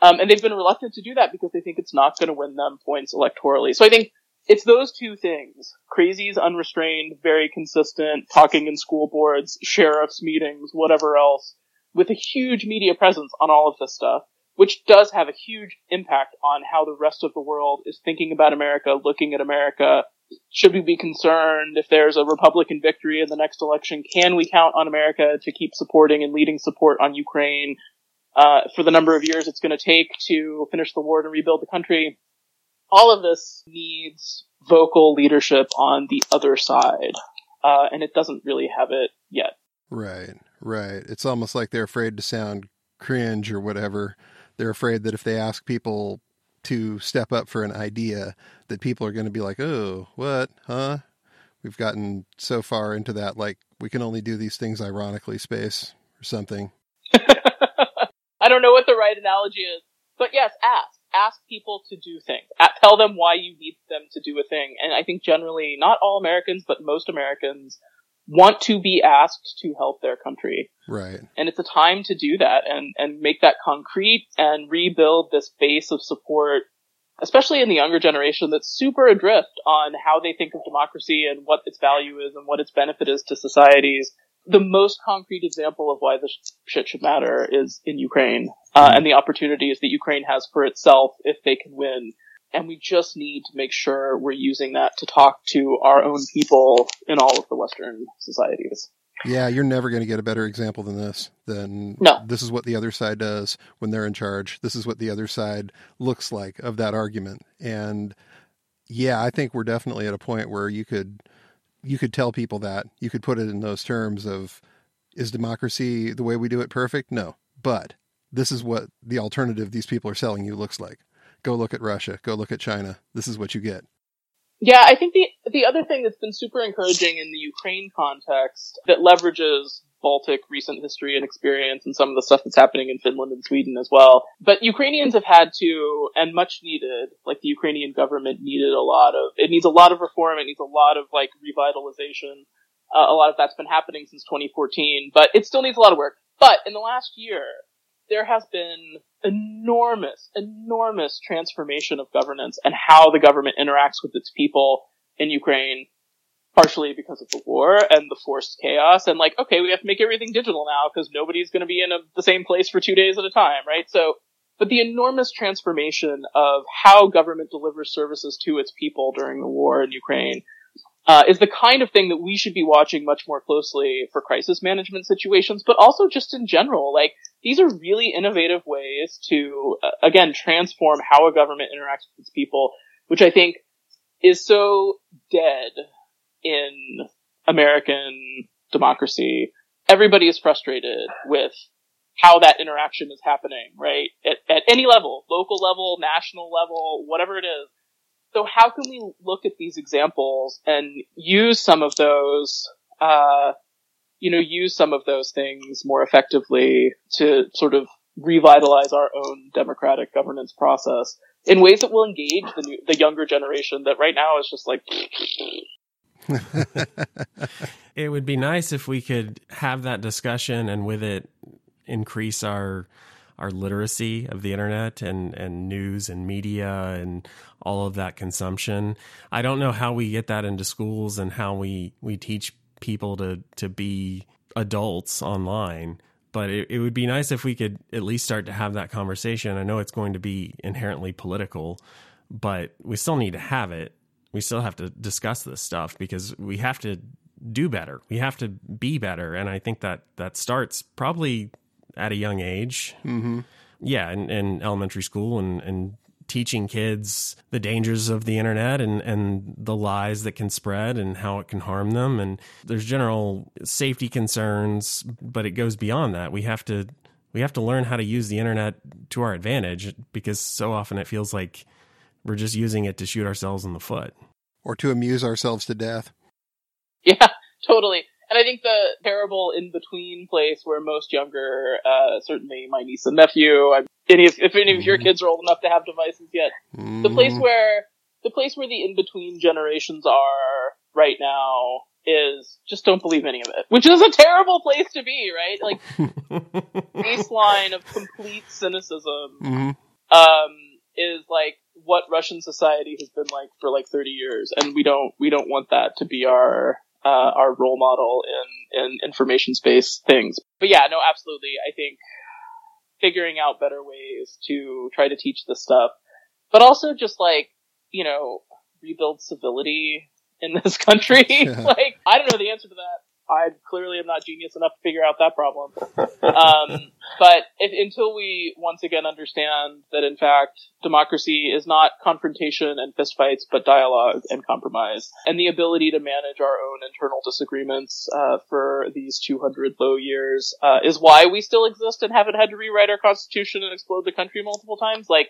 Um, and they've been reluctant to do that because they think it's not going to win them points electorally. So I think it's those two things. Crazies unrestrained, very consistent, talking in school boards, sheriff's meetings, whatever else, with a huge media presence on all of this stuff, which does have a huge impact on how the rest of the world is thinking about America, looking at America. Should we be concerned if there's a Republican victory in the next election? Can we count on America to keep supporting and leading support on Ukraine uh, for the number of years it's going to take to finish the war and rebuild the country? All of this needs vocal leadership on the other side, uh, and it doesn't really have it yet. Right, right. It's almost like they're afraid to sound cringe or whatever. They're afraid that if they ask people to step up for an idea, that people are going to be like, "Oh, what? Huh?" We've gotten so far into that, like we can only do these things ironically, space or something. I don't know what the right analogy is, but yes, ask ask people to do things. Tell them why you need them to do a thing. And I think generally, not all Americans, but most Americans want to be asked to help their country. Right. And it's a time to do that and, and make that concrete and rebuild this base of support, especially in the younger generation that's super adrift on how they think of democracy and what its value is and what its benefit is to societies the most concrete example of why this shit should matter is in Ukraine uh, mm-hmm. and the opportunities that Ukraine has for itself if they can win. And we just need to make sure we're using that to talk to our own people in all of the Western societies. Yeah, you're never going to get a better example than this. Than no. this is what the other side does when they're in charge. This is what the other side looks like of that argument. And yeah, I think we're definitely at a point where you could you could tell people that. You could put it in those terms of is democracy the way we do it perfect? No. But this is what the alternative these people are selling you looks like. Go look at russia. Go look at china. This is what you get. Yeah i think the the other thing that's been super encouraging in the ukraine context that leverages Baltic recent history and experience and some of the stuff that's happening in Finland and Sweden as well. But Ukrainians have had to, and much needed, like the Ukrainian government needed a lot of, it needs a lot of reform, it needs a lot of like revitalization. Uh, a lot of that's been happening since 2014, but it still needs a lot of work. But in the last year, there has been enormous, enormous transformation of governance and how the government interacts with its people in Ukraine partially because of the war and the forced chaos and like okay we have to make everything digital now because nobody's going to be in a, the same place for two days at a time right so but the enormous transformation of how government delivers services to its people during the war in ukraine uh, is the kind of thing that we should be watching much more closely for crisis management situations, but also just in general. Like, these are really innovative ways to, uh, again, transform how a government interacts with its people, which I think is so dead in American democracy, everybody is frustrated with how that interaction is happening, right? At, at any level, local level, national level, whatever it is. So how can we look at these examples and use some of those, uh, you know, use some of those things more effectively to sort of revitalize our own democratic governance process in ways that will engage the new, the younger generation that right now is just like it would be nice if we could have that discussion and with it increase our our literacy of the internet and, and news and media and all of that consumption. I don't know how we get that into schools and how we, we teach people to, to be adults online. But it, it would be nice if we could at least start to have that conversation. I know it's going to be inherently political, but we still need to have it we still have to discuss this stuff because we have to do better. We have to be better, and I think that that starts probably at a young age. Mm-hmm. Yeah, in, in, elementary school and, and teaching kids the dangers of the internet and, and the lies that can spread and how it can harm them. And there's general safety concerns, but it goes beyond that. We have to we have to learn how to use the internet to our advantage because so often it feels like we're just using it to shoot ourselves in the foot. Or to amuse ourselves to death. Yeah, totally. And I think the terrible in between place where most younger, uh, certainly my niece and nephew, I'm, any if, if any of your mm-hmm. kids are old enough to have devices yet, the place mm-hmm. where the place where the in between generations are right now is just don't believe any of it, which is a terrible place to be, right? Like baseline of complete cynicism. Mm-hmm. Um, is like what Russian society has been like for like 30 years, and we don't we don't want that to be our uh, our role model in in information space things. But yeah, no, absolutely. I think figuring out better ways to try to teach this stuff, but also just like you know rebuild civility in this country. Like I don't know the answer to that. I clearly am not genius enough to figure out that problem. um, but if, until we once again understand that, in fact, democracy is not confrontation and fistfights, but dialogue and compromise, and the ability to manage our own internal disagreements uh, for these 200 low years uh, is why we still exist and haven't had to rewrite our constitution and explode the country multiple times. Like,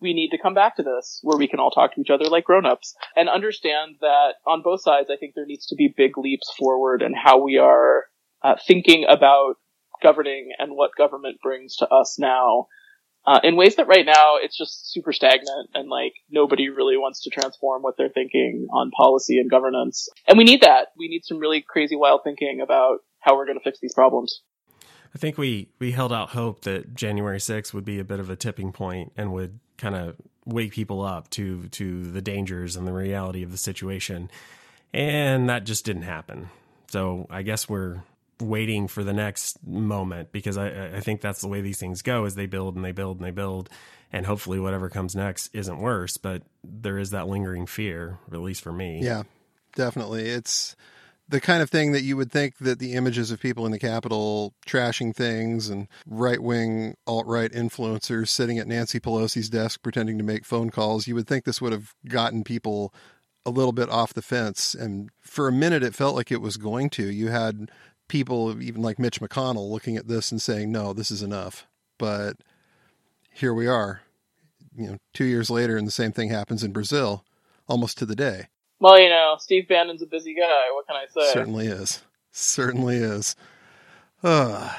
we need to come back to this where we can all talk to each other like grown-ups and understand that on both sides, I think there needs to be big leaps forward in how we are uh, thinking about governing and what government brings to us now. Uh, in ways that right now it's just super stagnant and like nobody really wants to transform what they're thinking on policy and governance. And we need that. We need some really crazy wild thinking about how we're going to fix these problems. I think we we held out hope that January 6th would be a bit of a tipping point and would kind of wake people up to to the dangers and the reality of the situation. And that just didn't happen. So I guess we're waiting for the next moment because I, I think that's the way these things go is they build and they build and they build and hopefully whatever comes next isn't worse but there is that lingering fear at least for me yeah definitely it's the kind of thing that you would think that the images of people in the Capitol trashing things and right wing alt right influencers sitting at Nancy Pelosi's desk pretending to make phone calls, you would think this would have gotten people a little bit off the fence. And for a minute, it felt like it was going to. You had people, even like Mitch McConnell, looking at this and saying, no, this is enough. But here we are, you know, two years later, and the same thing happens in Brazil almost to the day. Well, you know, Steve Bannon's a busy guy. What can I say? Certainly is. Certainly is. Uh,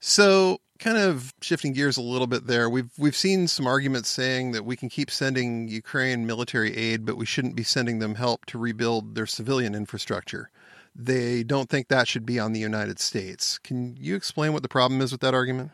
so, kind of shifting gears a little bit there, we've we've seen some arguments saying that we can keep sending Ukraine military aid, but we shouldn't be sending them help to rebuild their civilian infrastructure. They don't think that should be on the United States. Can you explain what the problem is with that argument?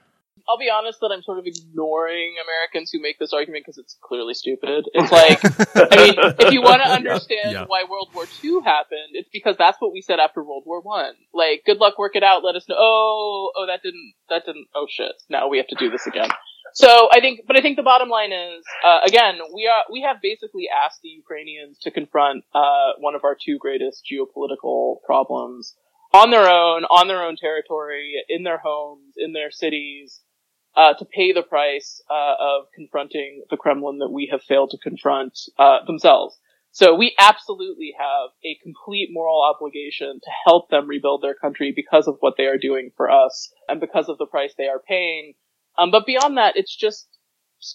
I'll be honest that I'm sort of ignoring Americans who make this argument because it's clearly stupid. It's like, I mean, if you want to understand yeah. why World War II happened, it's because that's what we said after World War One. Like, good luck, work it out, let us know. Oh, oh, that didn't, that didn't. Oh shit! Now we have to do this again. So I think, but I think the bottom line is, uh, again, we are we have basically asked the Ukrainians to confront uh, one of our two greatest geopolitical problems on their own, on their own territory, in their homes, in their cities uh, to pay the price uh, of confronting the Kremlin that we have failed to confront uh, themselves. So we absolutely have a complete moral obligation to help them rebuild their country because of what they are doing for us and because of the price they are paying. Um, but beyond that, it's just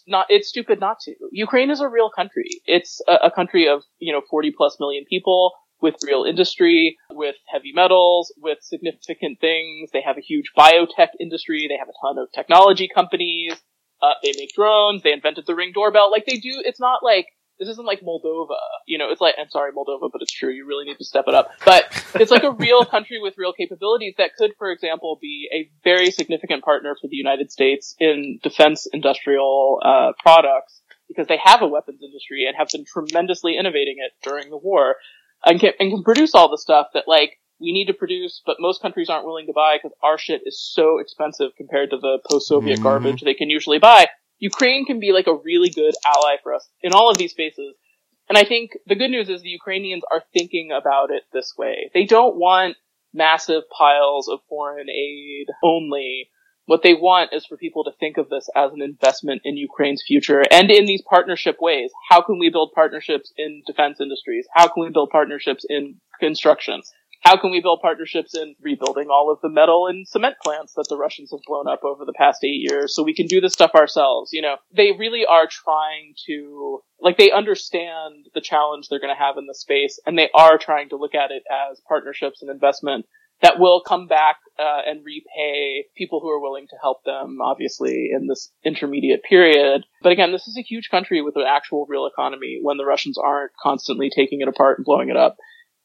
not, it's stupid not to. Ukraine is a real country. It's a, a country of, you know, 40 plus million people with real industry, with heavy metals, with significant things. They have a huge biotech industry. They have a ton of technology companies. Uh, they make drones. They invented the ring doorbell. Like they do. It's not like this isn't like Moldova. You know, it's like I'm sorry, Moldova, but it's true. You really need to step it up. But it's like a real country with real capabilities that could, for example, be a very significant partner for the United States in defense industrial uh, products because they have a weapons industry and have been tremendously innovating it during the war and can, and can produce all the stuff that like we need to produce, but most countries aren't willing to buy because our shit is so expensive compared to the post-Soviet mm-hmm. garbage they can usually buy. Ukraine can be like a really good ally for us in all of these spaces. And I think the good news is the Ukrainians are thinking about it this way. They don't want massive piles of foreign aid only. What they want is for people to think of this as an investment in Ukraine's future and in these partnership ways. How can we build partnerships in defense industries? How can we build partnerships in construction? How can we build partnerships in rebuilding all of the metal and cement plants that the Russians have blown up over the past eight years so we can do this stuff ourselves? You know, they really are trying to, like, they understand the challenge they're going to have in the space and they are trying to look at it as partnerships and investment that will come back uh, and repay people who are willing to help them, obviously, in this intermediate period. But again, this is a huge country with an actual real economy when the Russians aren't constantly taking it apart and blowing it up.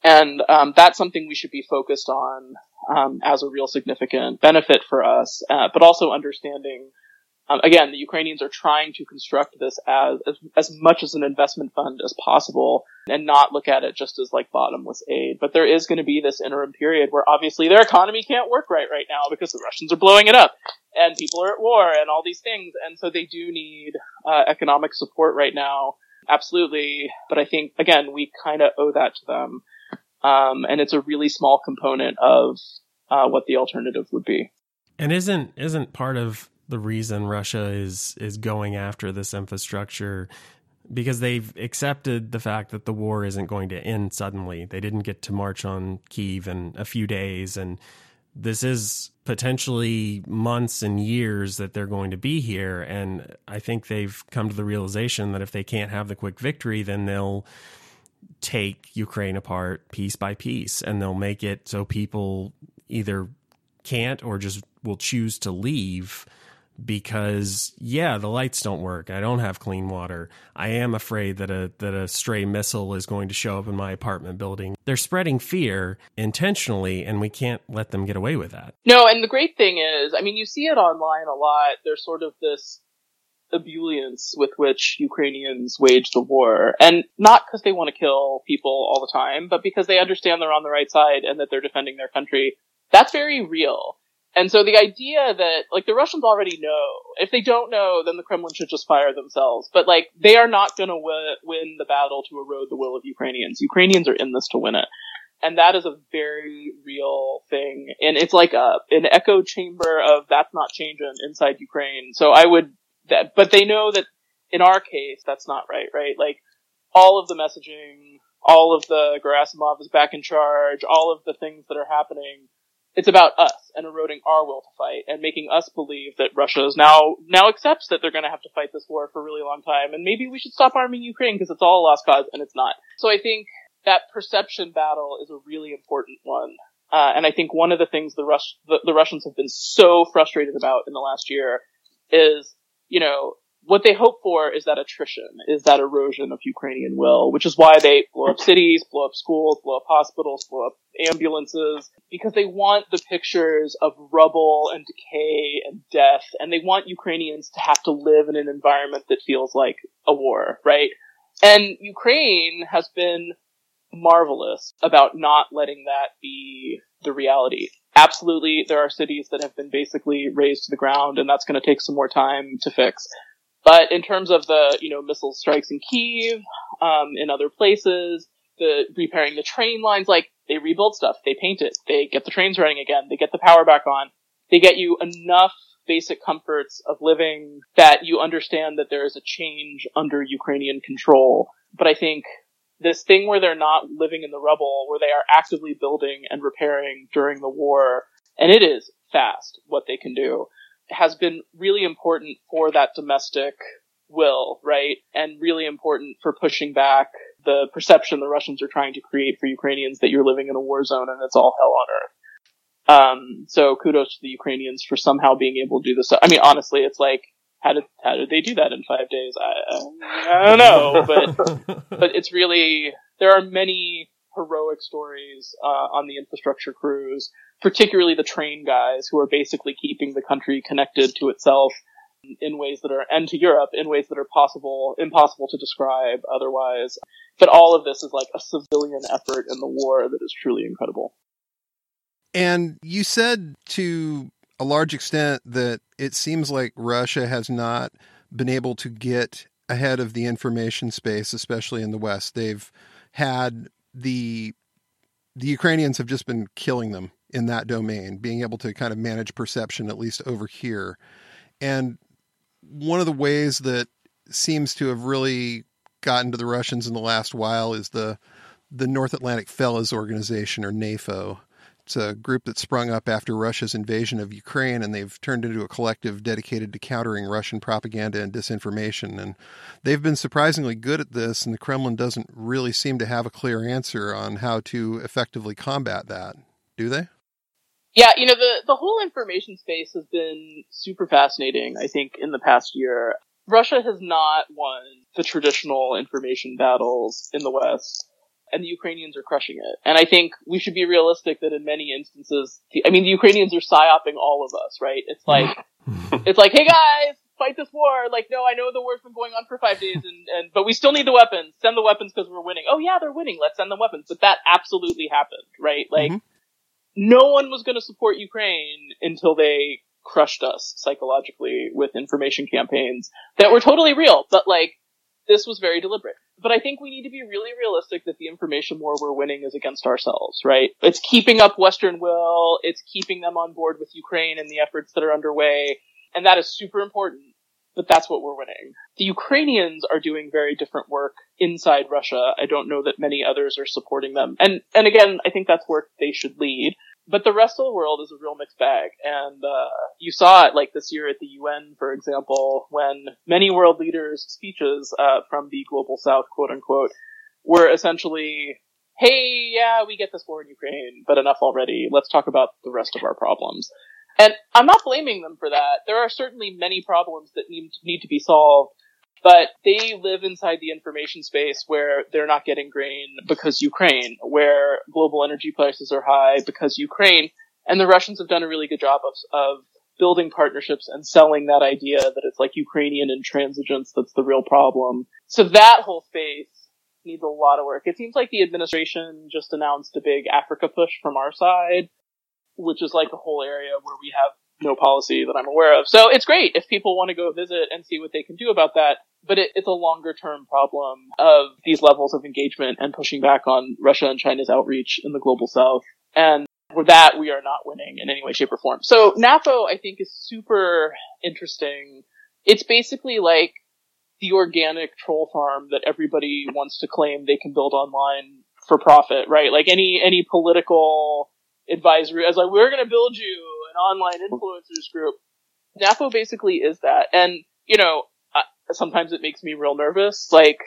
And um, that's something we should be focused on um, as a real significant benefit for us, uh, but also understanding Um, again, the Ukrainians are trying to construct this as, as, as much as an investment fund as possible and not look at it just as like bottomless aid. But there is going to be this interim period where obviously their economy can't work right right now because the Russians are blowing it up and people are at war and all these things. And so they do need uh, economic support right now. Absolutely. But I think, again, we kind of owe that to them. Um, and it's a really small component of uh, what the alternative would be. And isn't isn't part of the reason Russia is is going after this infrastructure because they've accepted the fact that the war isn't going to end suddenly. They didn't get to march on Kiev in a few days and this is potentially months and years that they're going to be here and I think they've come to the realization that if they can't have the quick victory then they'll take Ukraine apart piece by piece and they'll make it so people either can't or just will choose to leave because yeah, the lights don't work. I don't have clean water. I am afraid that a that a stray missile is going to show up in my apartment building. They're spreading fear intentionally and we can't let them get away with that. No, and the great thing is, I mean, you see it online a lot. There's sort of this ebullience with which Ukrainians wage the war. And not because they want to kill people all the time, but because they understand they're on the right side and that they're defending their country. That's very real. And so the idea that, like, the Russians already know. If they don't know, then the Kremlin should just fire themselves. But, like, they are not gonna w- win the battle to erode the will of Ukrainians. Ukrainians are in this to win it. And that is a very real thing. And it's like a, an echo chamber of that's not changing inside Ukraine. So I would, that, but they know that in our case, that's not right, right? Like, all of the messaging, all of the Gerasimov is back in charge, all of the things that are happening it's about us and eroding our will to fight and making us believe that Russia is now now accepts that they're going to have to fight this war for a really long time and maybe we should stop arming Ukraine because it's all a lost cause and it's not. So I think that perception battle is a really important one. Uh, and I think one of the things the, Rus- the, the Russians have been so frustrated about in the last year is, you know, what they hope for is that attrition, is that erosion of Ukrainian will, which is why they blow up cities, blow up schools, blow up hospitals, blow up ambulances, because they want the pictures of rubble and decay and death, and they want Ukrainians to have to live in an environment that feels like a war, right? And Ukraine has been marvelous about not letting that be the reality. Absolutely, there are cities that have been basically razed to the ground, and that's going to take some more time to fix. But in terms of the, you know, missile strikes in Kiev, um, in other places, the repairing the train lines, like they rebuild stuff, they paint it, they get the trains running again, they get the power back on, they get you enough basic comforts of living that you understand that there is a change under Ukrainian control. But I think this thing where they're not living in the rubble, where they are actively building and repairing during the war, and it is fast what they can do has been really important for that domestic will, right? And really important for pushing back the perception the Russians are trying to create for Ukrainians that you're living in a war zone and it's all hell on earth. Um, so kudos to the Ukrainians for somehow being able to do this. I mean, honestly, it's like, how did, how did they do that in five days? I, I don't know, but, but it's really, there are many heroic stories, uh, on the infrastructure crews particularly the train guys who are basically keeping the country connected to itself in ways that are, and to Europe in ways that are possible, impossible to describe otherwise. But all of this is like a civilian effort in the war that is truly incredible. And you said to a large extent that it seems like Russia has not been able to get ahead of the information space, especially in the West. They've had the the Ukrainians have just been killing them in that domain, being able to kind of manage perception, at least over here. And one of the ways that seems to have really gotten to the Russians in the last while is the the North Atlantic Fellows Organization or NAFO. It's a group that sprung up after Russia's invasion of Ukraine, and they've turned into a collective dedicated to countering Russian propaganda and disinformation. And they've been surprisingly good at this, and the Kremlin doesn't really seem to have a clear answer on how to effectively combat that, do they? Yeah, you know, the, the whole information space has been super fascinating, I think, in the past year. Russia has not won the traditional information battles in the West, and the Ukrainians are crushing it. And I think we should be realistic that in many instances, I mean, the Ukrainians are psyoping all of us, right? It's like, it's like, hey guys, fight this war. Like, no, I know the war's been going on for five days, and, and but we still need the weapons. Send the weapons because we're winning. Oh yeah, they're winning. Let's send them weapons. But that absolutely happened, right? Like, mm-hmm. No one was going to support Ukraine until they crushed us psychologically with information campaigns that were totally real. But like, this was very deliberate. But I think we need to be really realistic that the information war we're winning is against ourselves, right? It's keeping up Western will. It's keeping them on board with Ukraine and the efforts that are underway. And that is super important. But that's what we're winning. The Ukrainians are doing very different work inside Russia. I don't know that many others are supporting them. And, and again, I think that's where they should lead but the rest of the world is a real mixed bag. And uh, you saw it like this year at the UN, for example, when many world leaders' speeches uh, from the global south, quote unquote, were essentially, "Hey, yeah, we get this war in Ukraine, but enough already. Let's talk about the rest of our problems." And I'm not blaming them for that. There are certainly many problems that need need to be solved but they live inside the information space where they're not getting grain because Ukraine, where global energy prices are high because Ukraine, and the Russians have done a really good job of, of building partnerships and selling that idea that it's like Ukrainian intransigence that's the real problem. So that whole space needs a lot of work. It seems like the administration just announced a big Africa push from our side, which is like a whole area where we have no policy that I'm aware of. So it's great if people want to go visit and see what they can do about that. But it, it's a longer term problem of these levels of engagement and pushing back on Russia and China's outreach in the global south. And for that, we are not winning in any way, shape, or form. So NAFO, I think, is super interesting. It's basically like the organic troll farm that everybody wants to claim they can build online for profit, right? Like any, any political advisory, as like, we're going to build you an online influencers group. NAFO basically is that. And, you know, sometimes it makes me real nervous. Like,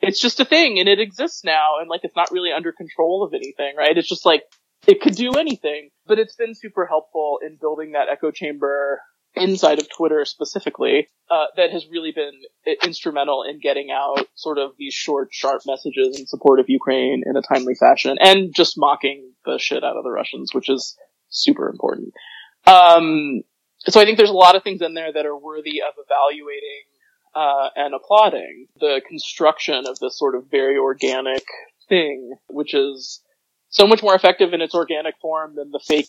it's just a thing and it exists now and like it's not really under control of anything, right? It's just like, it could do anything, but it's been super helpful in building that echo chamber inside of Twitter specifically, uh, that has really been instrumental in getting out sort of these short, sharp messages in support of Ukraine in a timely fashion and just mocking the shit out of the Russians, which is super important. Um, so I think there's a lot of things in there that are worthy of evaluating uh, and applauding the construction of this sort of very organic thing, which is so much more effective in its organic form than the fake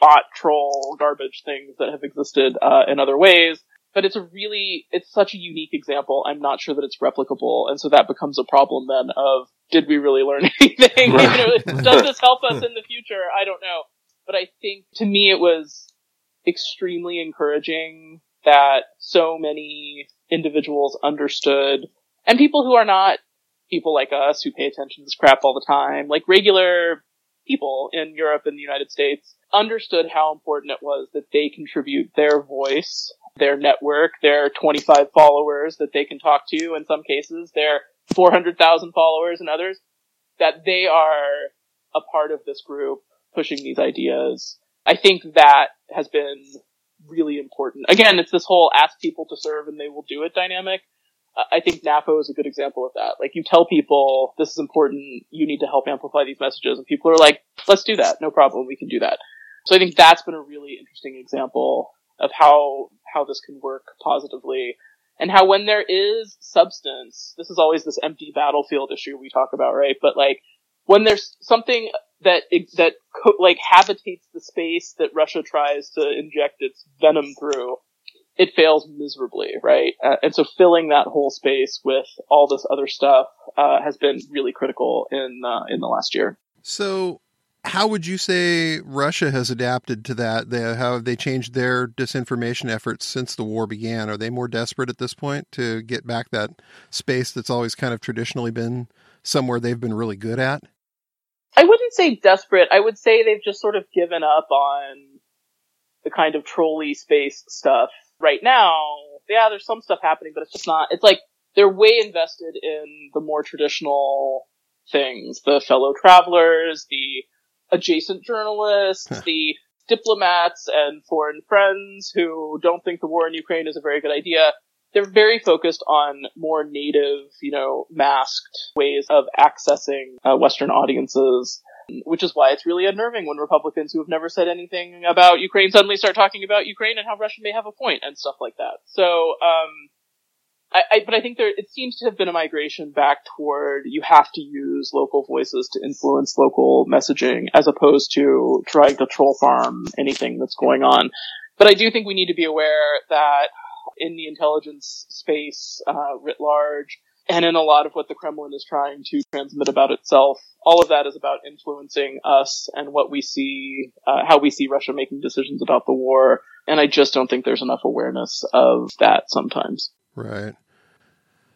bot troll garbage things that have existed uh, in other ways. But it's a really, it's such a unique example. I'm not sure that it's replicable, and so that becomes a problem then of did we really learn anything? Right. you know, does this help us in the future? I don't know. But I think to me it was extremely encouraging that so many individuals understood and people who are not people like us who pay attention to this crap all the time, like regular people in Europe and the United States understood how important it was that they contribute their voice, their network, their 25 followers that they can talk to in some cases, their 400,000 followers and others, that they are a part of this group pushing these ideas. I think that has been really important. Again, it's this whole ask people to serve and they will do it dynamic. I think NAFO is a good example of that. Like you tell people this is important, you need to help amplify these messages, and people are like, let's do that, no problem, we can do that. So I think that's been a really interesting example of how how this can work positively, and how when there is substance, this is always this empty battlefield issue we talk about, right? But like when there's something that that like habitates the space that Russia tries to inject its venom through, it fails miserably, right? Uh, and so filling that whole space with all this other stuff uh, has been really critical in uh, in the last year. So, how would you say Russia has adapted to that? They, how have they changed their disinformation efforts since the war began? Are they more desperate at this point to get back that space that's always kind of traditionally been somewhere they've been really good at? I wouldn't say desperate. I would say they've just sort of given up on the kind of trolley space stuff right now. Yeah, there's some stuff happening, but it's just not, it's like they're way invested in the more traditional things, the fellow travelers, the adjacent journalists, the diplomats and foreign friends who don't think the war in Ukraine is a very good idea they're very focused on more native, you know, masked ways of accessing uh, Western audiences. which is why it's really unnerving when Republicans who have never said anything about Ukraine suddenly start talking about Ukraine and how Russia may have a point and stuff like that. So, um, I, I, but I think there, it seems to have been a migration back toward you have to use local voices to influence local messaging as opposed to trying to troll farm anything that's going on. But I do think we need to be aware that in the intelligence space, uh, writ large, and in a lot of what the Kremlin is trying to transmit about itself, all of that is about influencing us and what we see, uh, how we see Russia making decisions about the war. And I just don't think there's enough awareness of that sometimes. Right.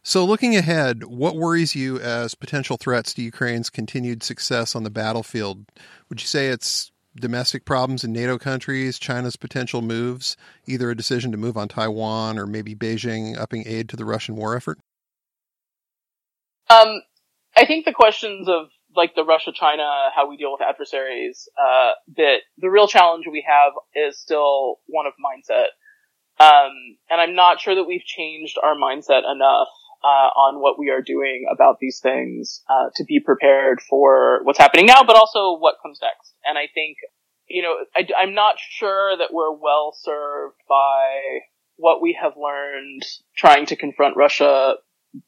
So, looking ahead, what worries you as potential threats to Ukraine's continued success on the battlefield? Would you say it's domestic problems in NATO countries, China's potential moves, either a decision to move on Taiwan or maybe Beijing upping aid to the Russian war effort? Um, I think the questions of like the Russia China, how we deal with adversaries, uh, the real challenge we have is still one of mindset. Um, and I'm not sure that we've changed our mindset enough uh, on what we are doing about these things uh, to be prepared for what's happening now, but also what comes next. And I think, you know, I, I'm not sure that we're well served by what we have learned trying to confront Russia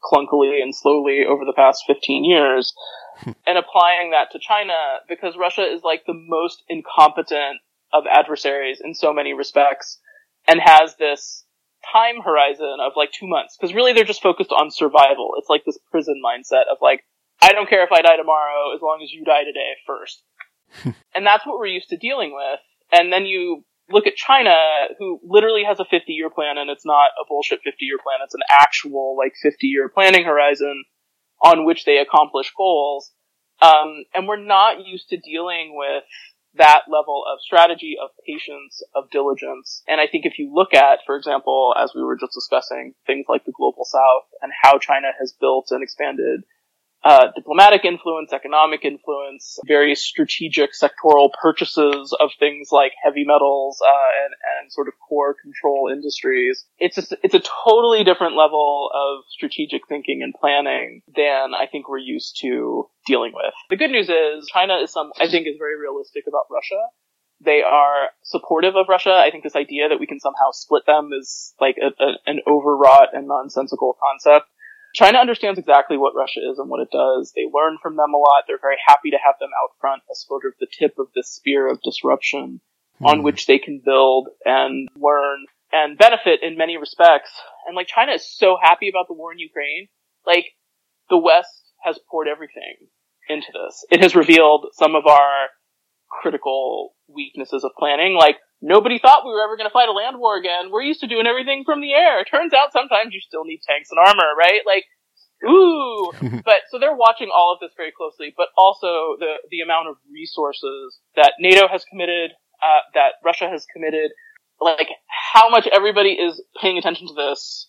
clunkily and slowly over the past 15 years and applying that to China because Russia is like the most incompetent of adversaries in so many respects and has this time horizon of like two months because really they're just focused on survival. It's like this prison mindset of like, I don't care if I die tomorrow as long as you die today first. and that's what we're used to dealing with. And then you look at China, who literally has a 50 year plan and it's not a bullshit 50 year plan. It's an actual like 50 year planning horizon on which they accomplish goals. Um, and we're not used to dealing with that level of strategy, of patience, of diligence. And I think if you look at, for example, as we were just discussing, things like the global south and how China has built and expanded uh, diplomatic influence, economic influence, very strategic sectoral purchases of things like heavy metals uh, and, and sort of core control industries. It's a, it's a totally different level of strategic thinking and planning than I think we're used to dealing with. The good news is China is some I think is very realistic about Russia. They are supportive of Russia. I think this idea that we can somehow split them is like a, a, an overwrought and nonsensical concept. China understands exactly what Russia is and what it does. They learn from them a lot. They're very happy to have them out front as sort of the tip of the spear of disruption mm. on hmm. which they can build and learn and benefit in many respects. And like China is so happy about the war in Ukraine. Like the West has poured everything into this. It has revealed some of our critical weaknesses of planning. Like nobody thought we were ever going to fight a land war again. We're used to doing everything from the air. Turns out sometimes you still need tanks and armor, right? Like, ooh. but so they're watching all of this very closely, but also the the amount of resources that NATO has committed, uh, that Russia has committed, like how much everybody is paying attention to this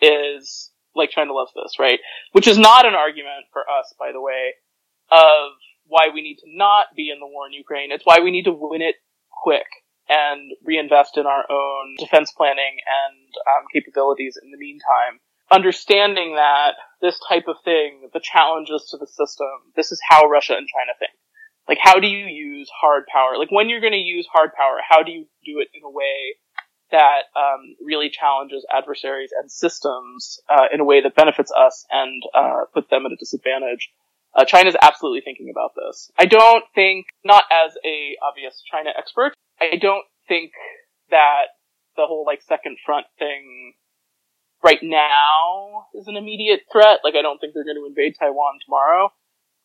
is like China loves this, right? Which is not an argument for us, by the way, of why we need to not be in the war in Ukraine. It's why we need to win it quick and reinvest in our own defense planning and um, capabilities in the meantime. Understanding that this type of thing, the challenges to the system, this is how Russia and China think. Like, how do you use hard power? Like, when you're going to use hard power, how do you do it in a way that um, really challenges adversaries and systems uh, in a way that benefits us and uh, puts them at a disadvantage? Uh, China's absolutely thinking about this. I don't think, not as a obvious China expert, I don't think that the whole like second front thing right now is an immediate threat. Like I don't think they're going to invade Taiwan tomorrow,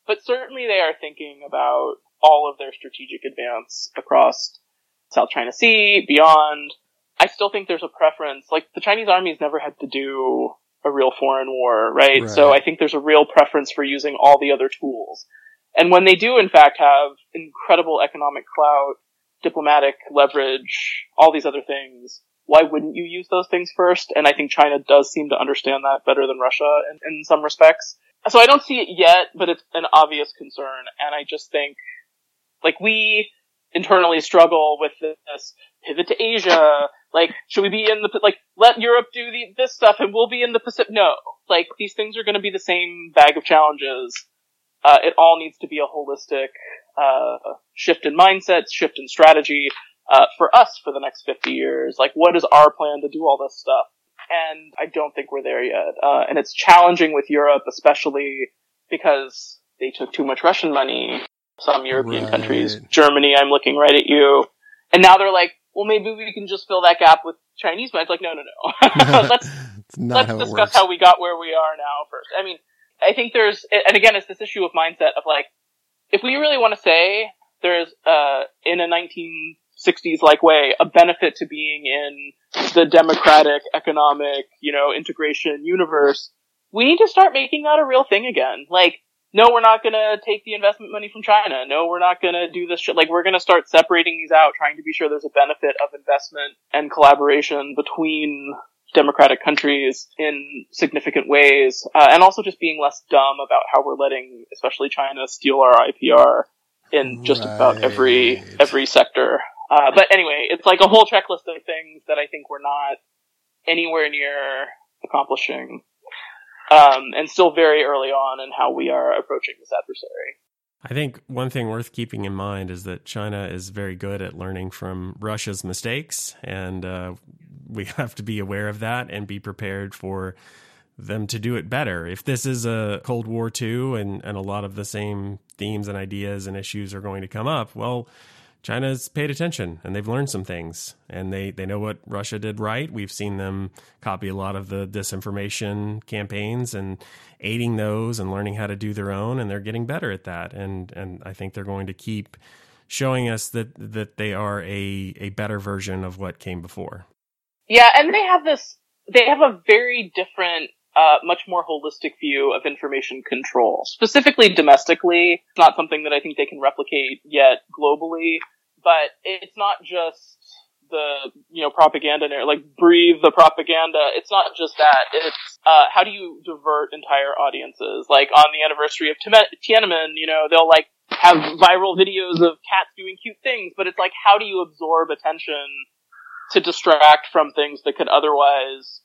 but certainly they are thinking about all of their strategic advance across South China Sea, beyond. I still think there's a preference. Like the Chinese army's never had to do a real foreign war, right? right? So I think there's a real preference for using all the other tools. And when they do in fact have incredible economic clout diplomatic leverage, all these other things. Why wouldn't you use those things first? And I think China does seem to understand that better than Russia in, in some respects. So I don't see it yet, but it's an obvious concern. And I just think, like, we internally struggle with this pivot to Asia. Like, should we be in the, like, let Europe do the, this stuff and we'll be in the Pacific? No. Like, these things are going to be the same bag of challenges Uh, it all needs to be a holistic uh, shift in mindsets, shift in strategy uh, for us for the next 50 years. Like, what is our plan to do all this stuff? And I don't think we're there yet. Uh, and it's challenging with Europe, especially because they took too much Russian money. Some European Right. countries, Germany, I'm looking right at you. And now they're like, well, maybe we can just fill that gap with Chinese money. It's like, no, no, no. let's not let's how discuss how we got where we are now first. I mean, I think there's, and again, it's this issue of mindset of like, if we really want to say there's, uh, in a 1960s like way, a benefit to being in the democratic, economic, you know, integration universe, we need to start making that a real thing again. Like, no, we're not gonna take the investment money from China. No, we're not gonna do this shit. Like, we're gonna start separating these out, trying to be sure there's a benefit of investment and collaboration between democratic countries in significant ways, uh, and also just being less dumb about how we're letting, especially China, steal our IPR in just about every every sector. Uh, but anyway, it's like a whole checklist of things that I think we're not anywhere near accomplishing, um, and still very early on in how we are approaching this adversary. I think one thing worth keeping in mind is that China is very good at learning from Russia's mistakes, and uh, we have to be aware of that and be prepared for them to do it better. If this is a Cold War II and, and a lot of the same themes and ideas and issues are going to come up, well, China's paid attention and they've learned some things and they, they know what Russia did right. We've seen them copy a lot of the disinformation campaigns and aiding those and learning how to do their own and they're getting better at that. And and I think they're going to keep showing us that that they are a, a better version of what came before. Yeah, and they have this, they have a very different, uh, much more holistic view of information control. Specifically domestically, it's not something that I think they can replicate yet globally, but it's not just the, you know, propaganda, like breathe the propaganda. It's not just that. It's, uh, how do you divert entire audiences? Like on the anniversary of Tiananmen, you know, they'll like have viral videos of cats doing cute things, but it's like, how do you absorb attention to distract from things that could otherwise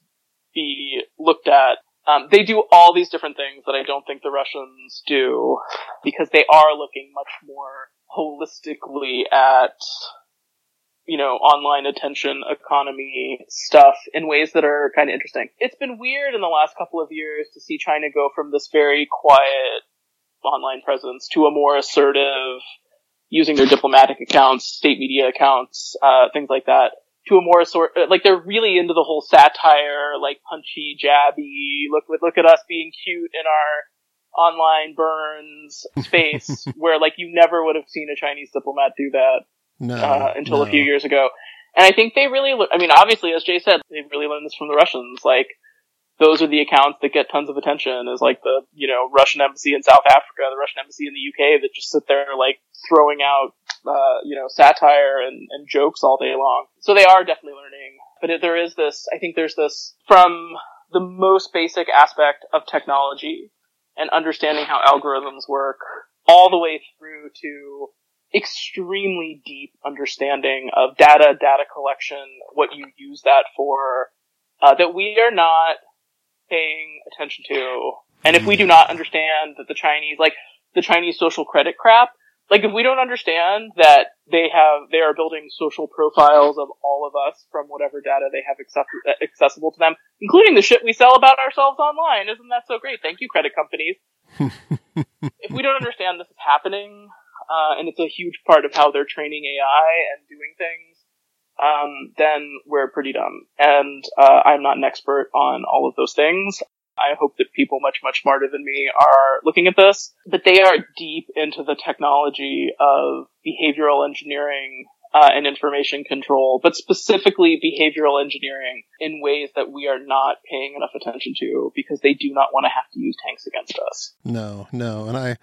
be looked at. Um, they do all these different things that I don't think the Russians do because they are looking much more holistically at, you know, online attention economy stuff in ways that are kind of interesting. It's been weird in the last couple of years to see China go from this very quiet online presence to a more assertive, using their diplomatic accounts, state media accounts, uh, things like that to a more sort like they're really into the whole satire, like punchy, jabby. Look, look at us being cute in our online burns space, where like you never would have seen a Chinese diplomat do that No, uh, until a few years ago. And I think they really, I mean, obviously, as Jay said, they really learned this from the Russians. Like, those are the accounts that get tons of attention is like the, you know, Russian embassy in South Africa, the Russian embassy in the UK that just sit there like throwing out, uh, you know, satire and, and jokes all day long. So they are definitely learning. But it, there is this, I think there's this, from the most basic aspect of technology and understanding how algorithms work all the way through to extremely deep understanding of data, data collection, what you use that for, uh, that we are not paying attention to. And if we do not understand that the Chinese, like the Chinese social credit crap, like if we don't understand that they have, they are building social profiles of all of us from whatever data they have access- accessible to them, including the shit we sell about ourselves online. Isn't that so great? Thank you, credit companies. if we don't understand this is happening, uh, and it's a huge part of how they're training AI and doing things, um, then we're pretty dumb. And uh, I'm not an expert on all of those things. I hope that people much, much smarter than me are looking at this, but they are deep into the technology of behavioral engineering uh, and information control, but specifically behavioral engineering in ways that we are not paying enough attention to because they do not want to have to use tanks against us. No, no. And I,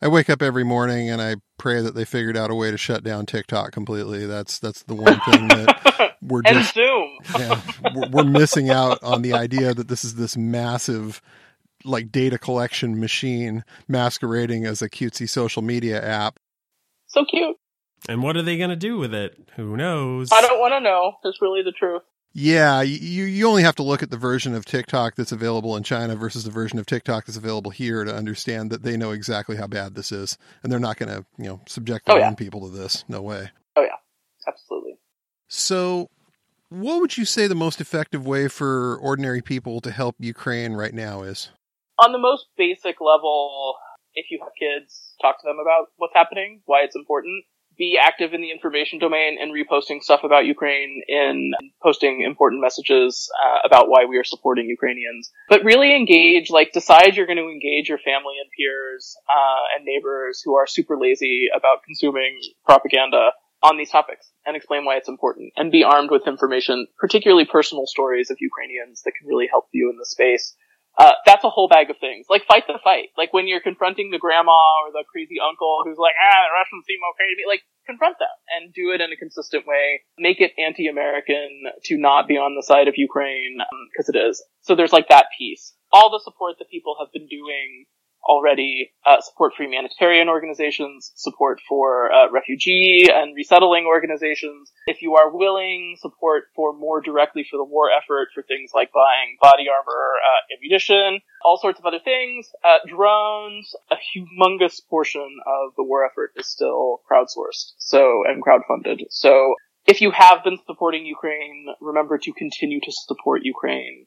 I wake up every morning and I pray that they figured out a way to shut down TikTok completely. That's that's the one thing that we're and just Zoom. yeah, we're, we're missing out on the idea that this is this massive like data collection machine masquerading as a cutesy social media app. So cute. And what are they going to do with it? Who knows? I don't want to know. That's really the truth. Yeah, you you only have to look at the version of TikTok that's available in China versus the version of TikTok that's available here to understand that they know exactly how bad this is, and they're not going to you know subject oh, their Oh, yeah. own people to this. No way. Oh yeah, absolutely. So, what would you say the most effective way for ordinary people to help Ukraine right now is? On the most basic level, if you have kids, talk to them about what's happening, why it's important. Be active in the information domain and reposting stuff about Ukraine in posting important messages uh, about why we are supporting Ukrainians. But really engage, like decide you're going to engage your family and peers uh, and neighbors who are super lazy about consuming propaganda on these topics and explain why it's important and be armed with information, particularly personal stories of Ukrainians that can really help you in the space. Uh, that's a whole bag of things. Like fight the fight. Like when you're confronting the grandma or the crazy uncle who's like, ah, the Russians seem okay to me. Like confront them and do it in a consistent way. Make it anti-American to not be on the side of Ukraine because it is. So there's like that piece. All the support that people have been doing already uh, support for humanitarian organizations, support for uh, refugee and resettling organizations. If you are willing, support for more directly for the war effort for things like buying body armor, uh, ammunition, all sorts of other things. Uh, drones, a humongous portion of the war effort is still crowdsourced, so and crowdfunded. So if you have been supporting Ukraine, remember to continue to support Ukraine.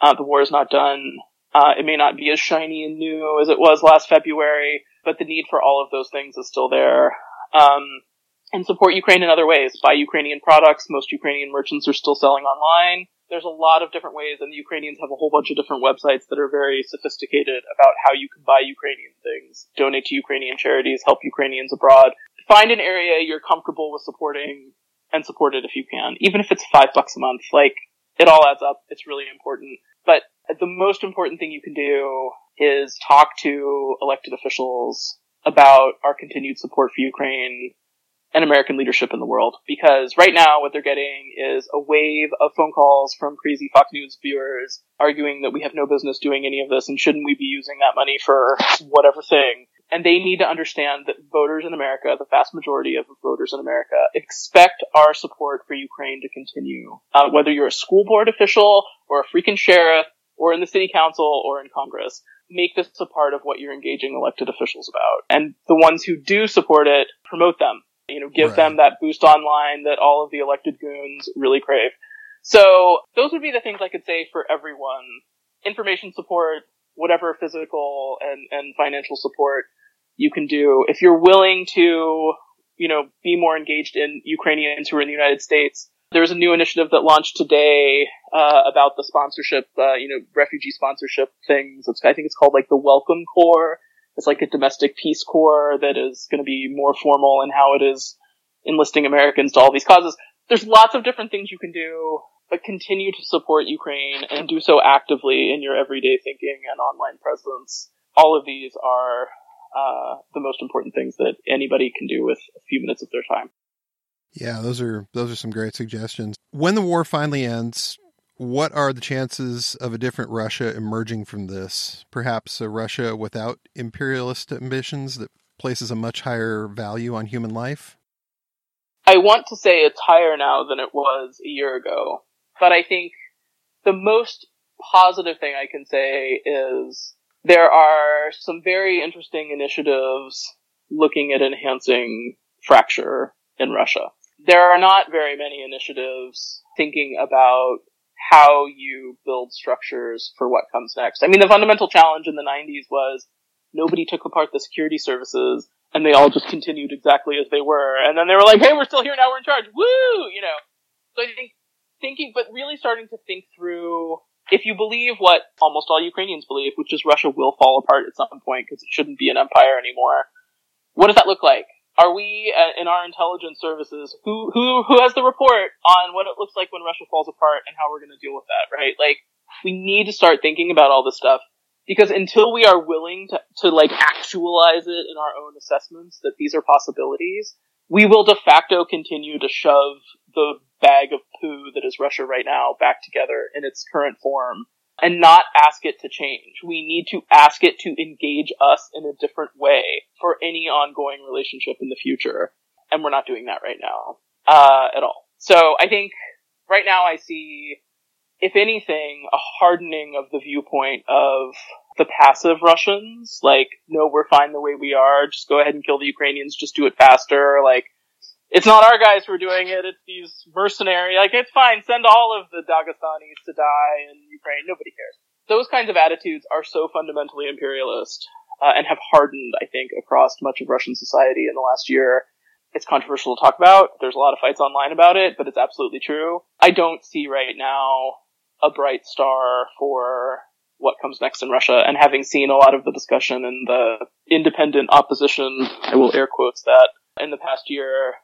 Uh, the war is not done. Uh, it may not be as shiny and new as it was last February, but the need for all of those things is still there. Um, and support Ukraine in other ways. Buy Ukrainian products. Most Ukrainian merchants are still selling online. There's a lot of different ways, and the Ukrainians have a whole bunch of different websites that are very sophisticated about how you can buy Ukrainian things, donate to Ukrainian charities, help Ukrainians abroad. Find an area you're comfortable with supporting and support it if you can. Even if it's five bucks a month, like, it all adds up. It's really important. But the most important thing you can do is talk to elected officials about our continued support for Ukraine and American leadership in the world. Because right now what they're getting is a wave of phone calls from crazy Fox News viewers arguing that we have no business doing any of this and shouldn't we be using that money for whatever thing. And they need to understand that voters in America, the vast majority of voters in America, expect our support for Ukraine to continue. Uh, whether you're a school board official or a freaking sheriff or in the city council or in Congress. Make this a part of what you're engaging elected officials about. And the ones who do support it, promote them. You know, give Right. them that boost online that all of the elected goons really crave. So those would be the things I could say for everyone. Information support, whatever physical and, and financial support you can do. If you're willing to, you know, be more engaged in Ukrainians who are in the United States, there's a new initiative that launched today uh, about the sponsorship, uh, you know, refugee sponsorship things. It's, I think it's called like the Welcome Corps. It's like a domestic peace corps that is going to be more formal in how it is enlisting Americans to all these causes. There's lots of different things you can do, but continue to support Ukraine and do so actively in your everyday thinking and online presence. All of these are uh, the most important things that anybody can do with a few minutes of their time. Yeah, those are those are some great suggestions. When the war finally ends, what are the chances of a different Russia emerging from this? Perhaps a Russia without imperialist ambitions that places a much higher value on human life? I want to say it's higher now than it was a year ago, but I think the most positive thing I can say is there are some very interesting initiatives looking at enhancing fracture in Russia. There are not very many initiatives thinking about how you build structures for what comes next. I mean, the fundamental challenge in the 90s was nobody took apart the security services and they all just continued exactly as they were. And then they were like, hey, we're still here now, we're in charge. Woo! You know. So I think thinking, but really starting to think through if you believe what almost all Ukrainians believe, which is Russia will fall apart at some point because it shouldn't be an empire anymore. What does that look like? We uh, in our intelligence services who who who has the report on what it looks like when Russia falls apart and how we're going to deal with that? Right? Like we need to start thinking about all this stuff because until we are willing to to like actualize it in our own assessments that these are possibilities, we will de facto continue to shove the bag of poo that is Russia right now back together in its current form and not ask it to change. We need to ask it to engage us in a different way for any ongoing relationship in the future. And we're not doing that right now, uh, at all. So I think right now I see, if anything, a hardening of the viewpoint of the passive Russians. Like, no, we're fine the way we are. Just go ahead and kill the Ukrainians. Just do it faster. Like, it's not our guys who are doing it. It's these mercenary. Like, it's fine. Send all of the Dagestanis to die in Ukraine. Nobody cares. Those kinds of attitudes are so fundamentally imperialist uh, and have hardened, I think, across much of Russian society in the last year. It's controversial to talk about. There's a lot of fights online about it, but it's absolutely true. I don't see right now a bright star for what comes next in Russia. And having seen a lot of the discussion and the independent opposition, I will air quotes that, in the past year,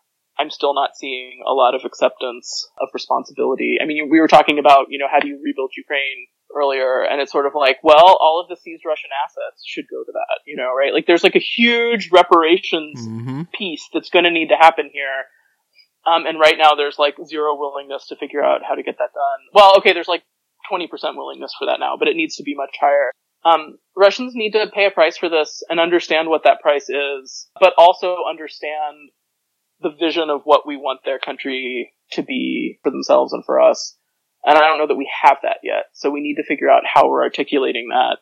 I'm still not seeing a lot of acceptance of responsibility. I mean, we were talking about, you know, how do you rebuild Ukraine earlier, and it's sort of like, well, all of the seized Russian assets should go to that, you know, right? Like, there's like a huge reparations mm-hmm. piece that's going to need to happen here. Um, and right now there's like zero willingness to figure out how to get that done. Well, okay, there's like 20% willingness for that now, but it needs to be much higher. Um, Russians need to pay a price for this and understand what that price is, but also understand the vision of what we want their country to be for themselves and for us. And I don't know that we have that yet. So we need to figure out how we're articulating that.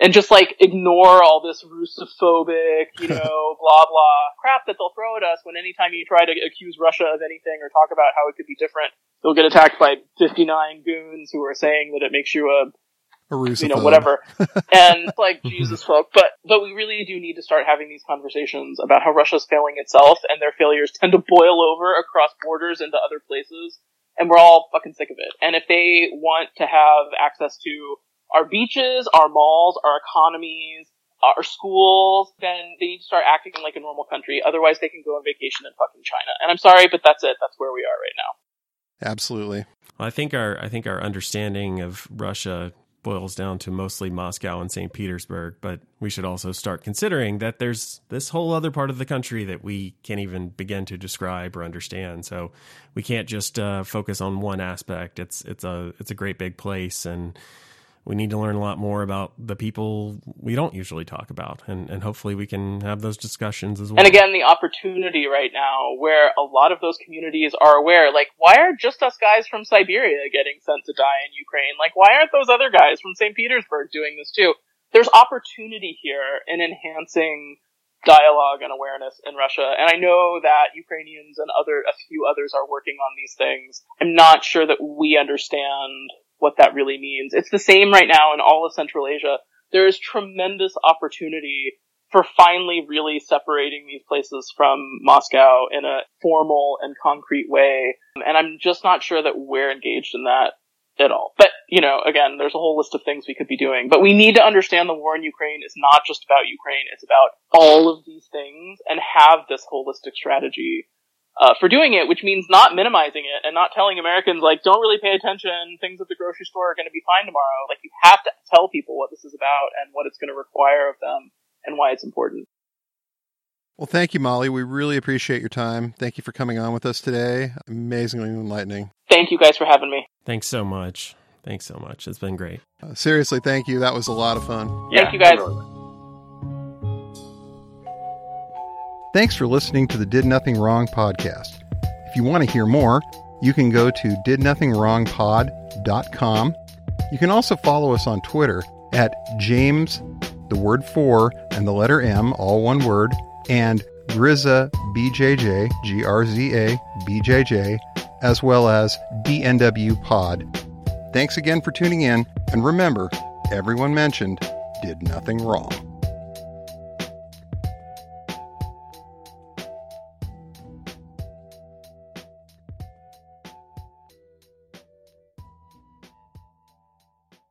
And just like ignore all this Russophobic, you know, blah blah crap that they'll throw at us when anytime you try to accuse Russia of anything or talk about how it could be different, you'll get attacked by 59 goons who are saying that it makes you a you know, whatever. and like, Jesus fuck. But, but we really do need to start having these conversations about how Russia's failing itself and their failures tend to boil over across borders into other places. And we're all fucking sick of it. And if they want to have access to our beaches, our malls, our economies, our schools, then they need to start acting like a normal country. Otherwise they can go on vacation in fucking China. And I'm sorry, but that's it. That's where we are right now. Absolutely. Well, I think our I think our understanding of Russia boils down to mostly Moscow and St. Petersburg, but we should also start considering that there's this whole other part of the country that we can't even begin to describe or understand. So we can't just uh, focus on one aspect. It's it's a it's a great big place, and we need to learn a lot more about the people we don't usually talk about and, and hopefully we can have those discussions as well. And again, the opportunity right now where a lot of those communities are aware, like, why are just us guys from Siberia getting sent to die in Ukraine? Like, why aren't those other guys from St. Petersburg doing this too? There's opportunity here in enhancing dialogue and awareness in Russia. And I know that Ukrainians and other, a few others are working on these things. I'm not sure that we understand what that really means. It's the same right now in all of Central Asia. There is tremendous opportunity for finally really separating these places from Moscow in a formal and concrete way. And I'm just not sure that we're engaged in that at all. But, you know, again, there's a whole list of things we could be doing. But we need to understand the war in Ukraine is not just about Ukraine. It's about all of these things and have this holistic strategy uh, for doing it, which means not minimizing it and not telling Americans like, don't really pay attention. Things at the grocery store are going to be fine tomorrow. Like, you have to tell people what this is about and what it's going to require of them and why it's important. Well, thank you, Molly. We really appreciate your time. Thank you for coming on with us today. Amazingly enlightening. Thank you guys for having me. Thanks so much. Thanks so much. It's been great. Uh, seriously, thank you. That was a lot of fun. Yeah, thank you guys. Thanks for listening to the Did Nothing Wrong podcast. If you want to hear more, you can go to didnothingwrongpod.com. You can also follow us on Twitter at James, the word for, and the letter M, all one word, and Grizza BJJ, G R Z A BJJ, as well as DNW Pod. Thanks again for tuning in, and remember, everyone mentioned did nothing wrong.